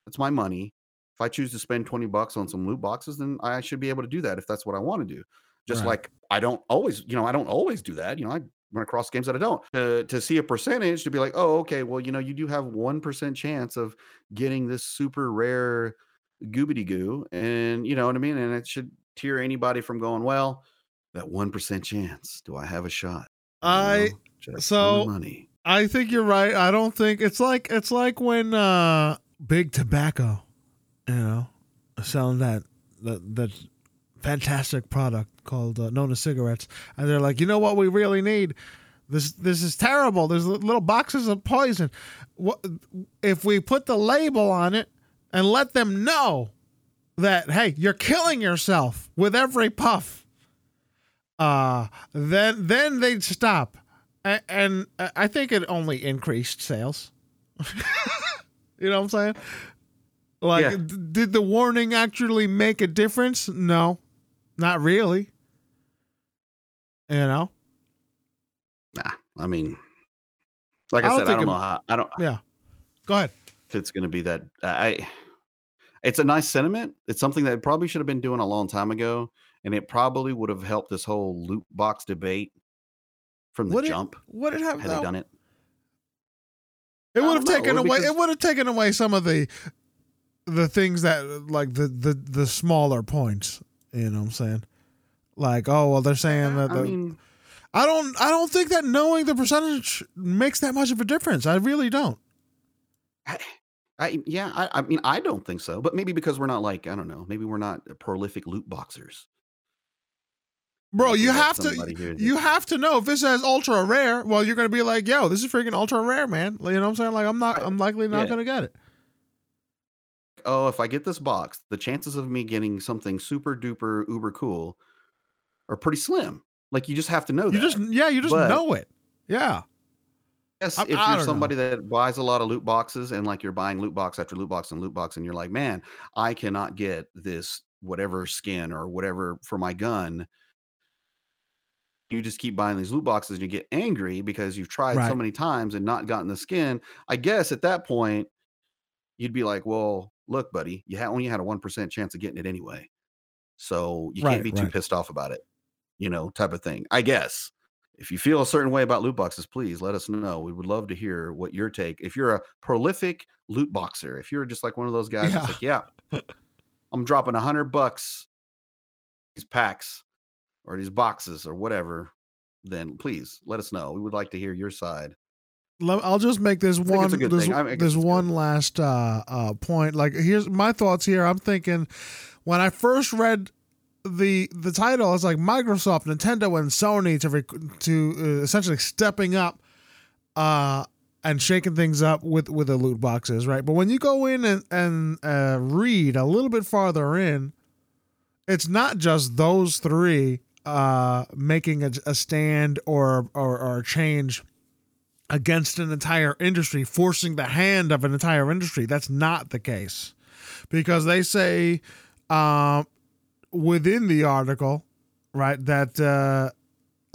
It's my money. If I choose to spend 20 bucks on some loot boxes, then I should be able to do that if that's what I want to do. Just Right. like I don't always, you know, I don't always do that. You know, I run across games that I don't. To, to see a percentage to be like, oh, okay, well, you know, you do have 1% chance of getting this super rare goobity goo. And you know what I mean? And it should tear anybody from going, well, that 1% chance. Do I have a shot? I just so- money. I think you're right. I don't think it's like it's like when uh big tobacco, you know, selling that that that fantastic product called uh, known as cigarettes, and they're like, you know what, we really need this. This is terrible. There's little boxes of poison. What if we put the label on it and let them know that hey, you're killing yourself with every puff? Uh then then they'd stop a- and uh, I think it only increased sales. <laughs> you know what I'm saying? Like, Yeah. d- did the warning actually make a difference? No, not really. You know? Nah, I mean, like I I, said, I don't it- know how. I don't. Yeah. Go ahead. if it's going to be that i it's a nice sentiment it's something that probably should have been doing a long time ago and it probably would have helped this whole loot box debate from the did- jump What did have had they done it It would have know, taken away. because- It would have taken away some of the the things that like the the the smaller points. You know what I'm saying? Like, oh well, they're saying uh-huh, that i mean I don't I don't think that knowing the percentage makes that much of a difference. I really don't. I, I yeah I, I mean i don't think so but maybe because we're not like i don't know maybe we're not uh, prolific loot boxers Bro, you have to you have to know if it says ultra rare, well you're gonna be like, yo, this is freaking ultra rare, man. You know what I'm saying? Like I'm not I'm likely not Yeah. gonna get it. oh if i get this box the chances of me getting something super duper uber cool are pretty slim like you just have to know You that just yeah, you just But- know it. Yeah. I- if I you're somebody that buys a lot of loot boxes and like you're buying loot box after loot box and loot box, and you're like, man, I cannot get this whatever skin or whatever for my gun. You just keep buying these loot boxes and you get angry because you've tried Right. so many times and not gotten the skin. I guess at that point, you'd be like, well, look, buddy, you only had a 1% chance of getting it anyway. So you Right, can't be too pissed off about it, you know, type of thing. I guess if you feel a certain way about loot boxes, please let us know. We would love to hear what your take. If you're a prolific loot boxer, if you're just like one of those guys that's like, yeah, I'm dropping a hundred bucks these packs or these boxes or whatever, then please let us know. We would like to hear your side. I'll just make this one. it's a good This. I- I this one last uh, uh, point. Like, here's my thoughts here. I'm thinking when I first read the the title, is like Microsoft, Nintendo, and Sony to rec- to uh, essentially stepping up uh, and shaking things up with with the loot boxes, right? But when you go in and and uh, read a little bit farther in, it's not just those three uh, making a, a stand or, or or a change against an entire industry, forcing the hand of an entire industry. That's not the case because they say um, within the article, right, that uh,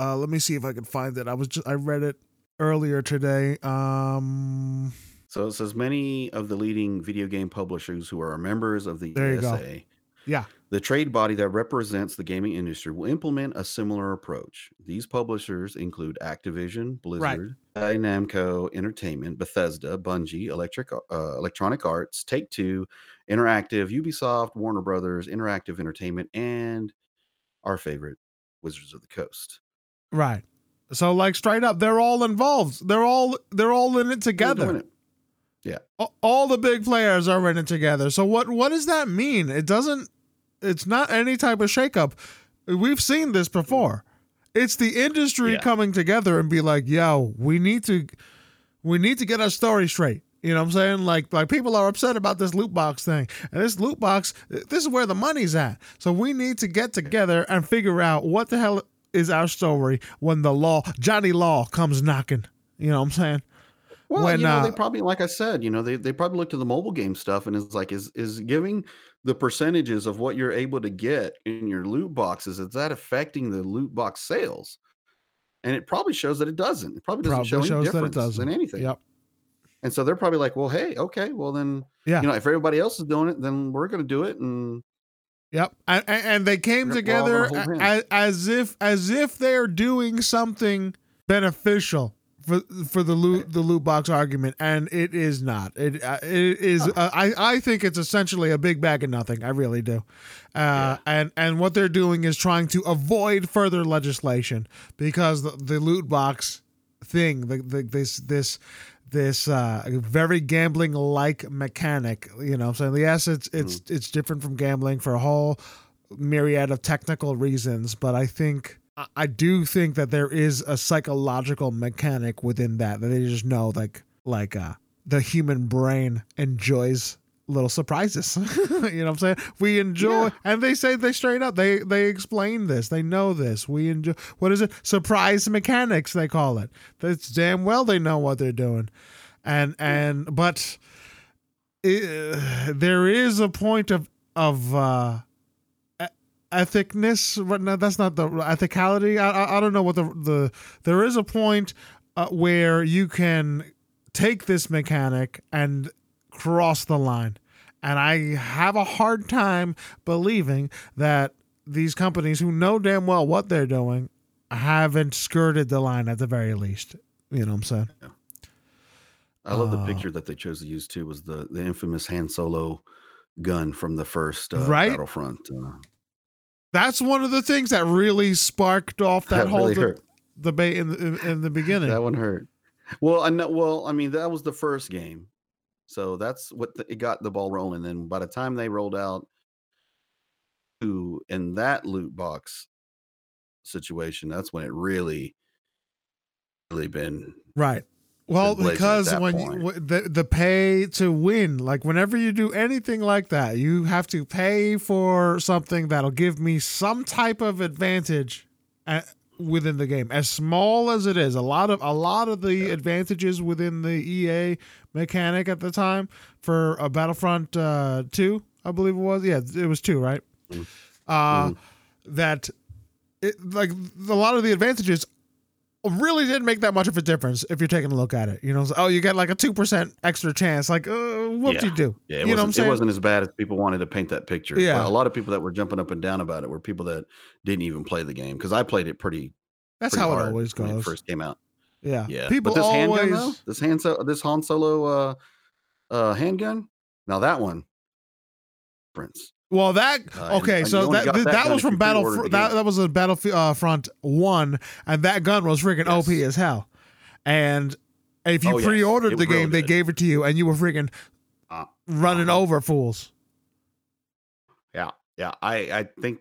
uh, let me see if I can find it. I was just I read it earlier today. Um, So it says many of the leading video game publishers who are members of the There. ESA, yeah, the trade body that represents the gaming industry, will implement a similar approach. These publishers include Activision, Blizzard, Bandai Namco Entertainment, Bethesda, Bungie, Electric, uh, Electronic Arts, Take Two, Interactive, Ubisoft, Warner Brothers, Interactive Entertainment, and our favorite, Wizards of the Coast. right. So like straight up, they're all involved. They're all they're all in it together. it. A- all the big players are in it together. So what what does that mean? It doesn't it's not any type of shakeup. We've seen this before. It's the industry Yeah. coming together and be like, "Yo, we need to we need to get our story straight." You know what I'm saying? Like like people are upset about this loot box thing. And this loot box, this is where the money's at. So we need to get together and figure out what the hell is our story when the law Johnny Law comes knocking. You know what I'm saying? Well, When, you know, uh, they probably, like I said, you know, they, they probably looked at the mobile game stuff and it's like, is is giving the percentages of what you're able to get in your loot boxes, is that affecting the loot box sales? And it probably shows that it doesn't. It probably doesn't Probably show any shows that it difference doesn't. than anything. Yep. And so they're probably like, well, hey, okay, well then, Yeah. you know, if everybody else is doing it, then we're going to do it, and Yep, and, and they came We're- we're all together as, as if as if they're doing something beneficial for for the loot the loot box argument, and it is not. It uh, it is. Uh, I I think it's essentially a big bag of nothing. I really do, uh, and and what they're doing is trying to avoid further legislation because the, the loot box thing, the, the this this this uh very gambling like mechanic you know so yes it's it's it's different from gambling for a whole myriad of technical reasons but i think I- i do think that there is a psychological mechanic within that that they just know like like uh the human brain enjoys little surprises. <laughs> You know what i'm saying? We enjoy Yeah. and they say they straight up they they explain this they know this. We enjoy what is it? Surprise mechanics they call it. That's damn well they know what they're doing. And and but uh, there is a point of of uh ethicness but no, that's not the ethicality. I, I i don't know what the the there is a point uh, where you can take this mechanic and cross the line and i have a hard time believing that these companies who know damn well what they're doing haven't skirted the line at the very least you know what i'm saying Yeah. I love the Uh, picture that they chose to use too. Was the the infamous Han Solo gun from the first uh, Right? Battlefront? Uh, that's one of the things that really sparked off <laughs> that, that whole really de- debate in the, in, in the beginning That one hurt. Well, I know. Well, I mean, that was the first game, so that's what the, it got the ball rolling. Then by the time they rolled out to in that loot box situation, that's when it really, really been. Right. Well, because when you, w- the the pay to win, like whenever you do anything like that, you have to pay for something that'll give me some type of advantage at, within the game, as small as it is. A lot of a lot of the advantages within the EA mechanic at the time for a Battlefront uh, two, I believe it was. Yeah, it was two, right? Mhm. Uh, Mhm. That it like a lot of the advantages really didn't make that much of a difference if you're taking a look at it. You know, oh, you get like a two percent extra chance. Like, uh, what Yeah. you do? Yeah, it you know what I'm wasn't. saying? It wasn't as bad as people wanted to paint that picture. Yeah. Well, a lot of people that were jumping up and down about it were people that didn't even play the game because I played it pretty. That's pretty how it always when goes. It first came out. yeah, Yeah, People but this always. handgun though, this Han so- this Han Solo uh, uh, handgun. Now that one, Prince. Well, that Uh, okay. and so that that, that was from Battle. pre-ordered that that was a Battlefield uh, Front One, and that gun was freaking OP as hell. And if you Oh, pre-ordered It the game, they gave it to you, and you were freaking Uh, running uh-huh. over fools. Yeah, yeah. I I think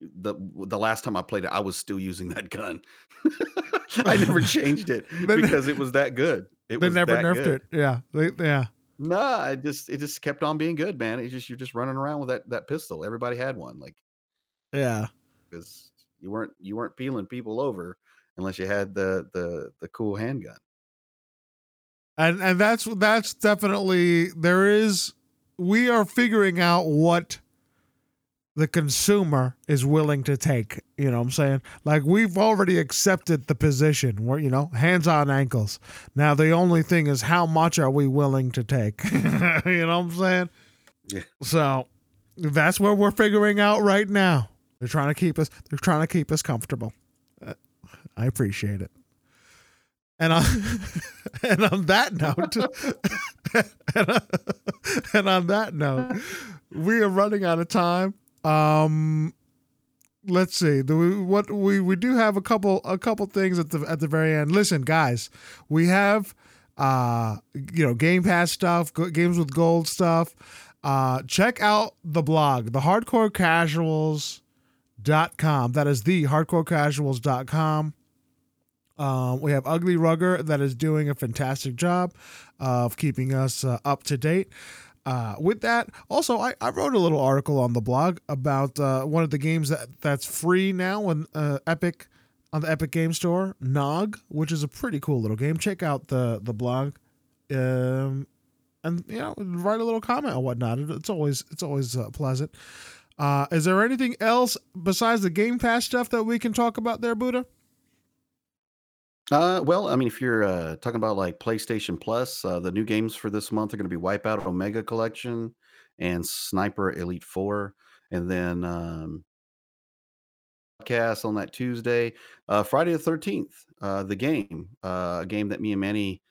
the the last time I played it, I was still using that gun. <laughs> I never <laughs> changed it because it was that good. It They was never nerfed good. it. Yeah, they, yeah. Nah, I just it just kept on being good, man. It just you're just running around with that that pistol. Everybody had one, like Yeah. because you weren't you weren't peeling people over unless you had the the the cool handgun. and and that's that's definitely there is we are figuring out what the consumer is willing to take you know what i'm saying? Like we've already accepted the position where you know hands on ankles. Now the only thing is how much are we willing to take? <laughs> You know what i'm saying? Yeah. so that's what we're figuring out right now. They're trying to keep us they're trying to keep us comfortable. Uh, i appreciate it. And on, <laughs> and on that note, <laughs> and on that note, we are running out of time. Um, let's see. Do we what we we do have a couple a couple things at the at the very end. Listen, guys, we have uh you know Game Pass stuff, games with gold stuff. Uh, check out the blog, the Hardcore Casuals dot com. That is the hardcorecasuals.com. Um, we have Ugly Rugger that is doing a fantastic job of keeping us uh, up to date. Uh, with that, also I, I wrote a little article on the blog about uh, one of the games that that's free now on uh, Epic on the Epic Game Store, Nog, which is a pretty cool little game. Check out the the blog, um, and you know write a little comment or whatnot. It- It's always it's always uh, pleasant. Uh, is there anything else besides the Game Pass stuff that we can talk about there, Buddha? Uh, well, I mean, if you're uh, talking about like PlayStation Plus, uh, the new games for this month are going to be Wipeout Omega Collection and Sniper Elite Four, and then um, podcast on that Tuesday, uh, Friday the thirteenth, uh, the game, uh, a game that me and Manny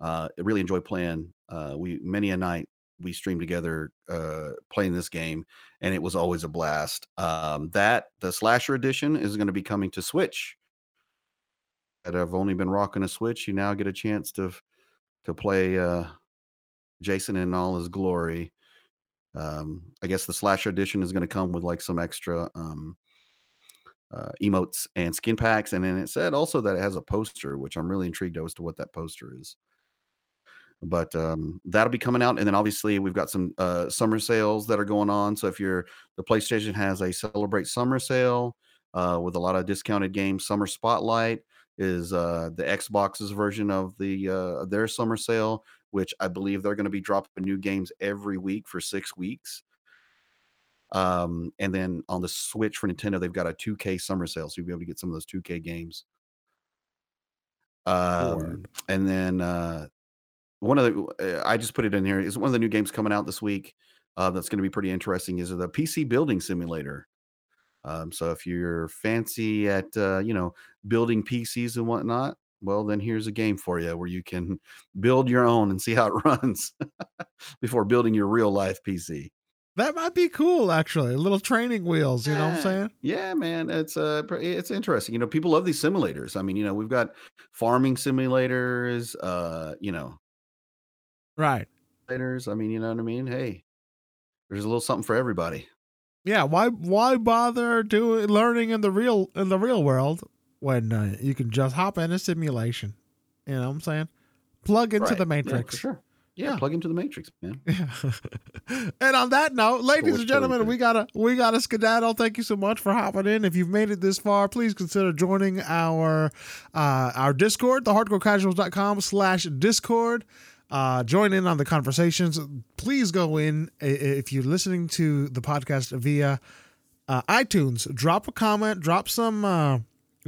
uh, really enjoy playing. Uh, we many a night we stream together uh, playing this game, and it was always a blast. Um, that the slasher edition is going to be coming to Switch. That have only been rocking a Switch, you now get a chance to to play uh, Jason in all his glory. Um, I guess the slasher edition is going to come with like some extra um, uh, emotes and skin packs, and then it said also that it has a poster, which I'm really intrigued as to what that poster is but um, that'll be coming out and then obviously we've got some uh, summer sales that are going on so if you're the playstation has a celebrate summer sale uh, with a lot of discounted games summer spotlight is uh, the xbox's version of the uh, their summer sale which i believe they're going to be dropping new games every week for six weeks. Um, and then on the switch for nintendo they've got a 2k summer sale so you'll be able to get some of those 2k games. Um, and then uh, one of the uh, I just put it in here is one of the new games coming out this week uh, that's going to be pretty interesting is the PC building simulator. Um, so if you're fancy at uh, you know building PCs and whatnot, well then here's a game for you where you can <laughs> build your own and see how it <laughs> runs before building your real life PC. That might be cool, actually. Little training wheels, you know what I'm saying? Yeah, man, it's uh, it's interesting. You know, people love these simulators. I mean, you know, we've got farming simulators. Uh, you know, Right. Simulators. I mean, you know what I mean? Hey, there's a little something for everybody. Yeah, why why bother doing learning in the real in the real world when uh, you can just hop in a simulation? You know what I'm saying? Plug into Right. the Yeah, matrix. for sure. Yeah, Yeah. plug into the matrix, man. Yeah. <laughs> and on that note, ladies Cool and gentlemen, we gotta we gotta skedaddle. Thank you so much for hopping in. If you've made it this far, please consider joining our uh our Discord, thehardcorecasuals.com slash Discord. Uh join in on the conversations. Please go in if you're listening to the podcast via uh, iTunes. Drop a comment, drop some uh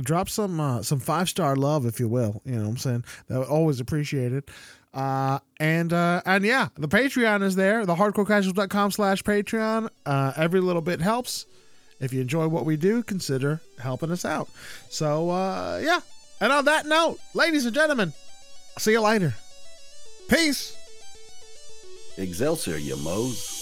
drop some uh, some five star love if you will. You know what i'm saying? That always appreciate it. Uh and uh and yeah the patreon is there the hardcorecasuals.com slash patreon. Uh every little bit helps. If you enjoy what we do consider helping us out. So uh yeah. And on that note ladies and gentlemen see you later peace Excelsior, you moes.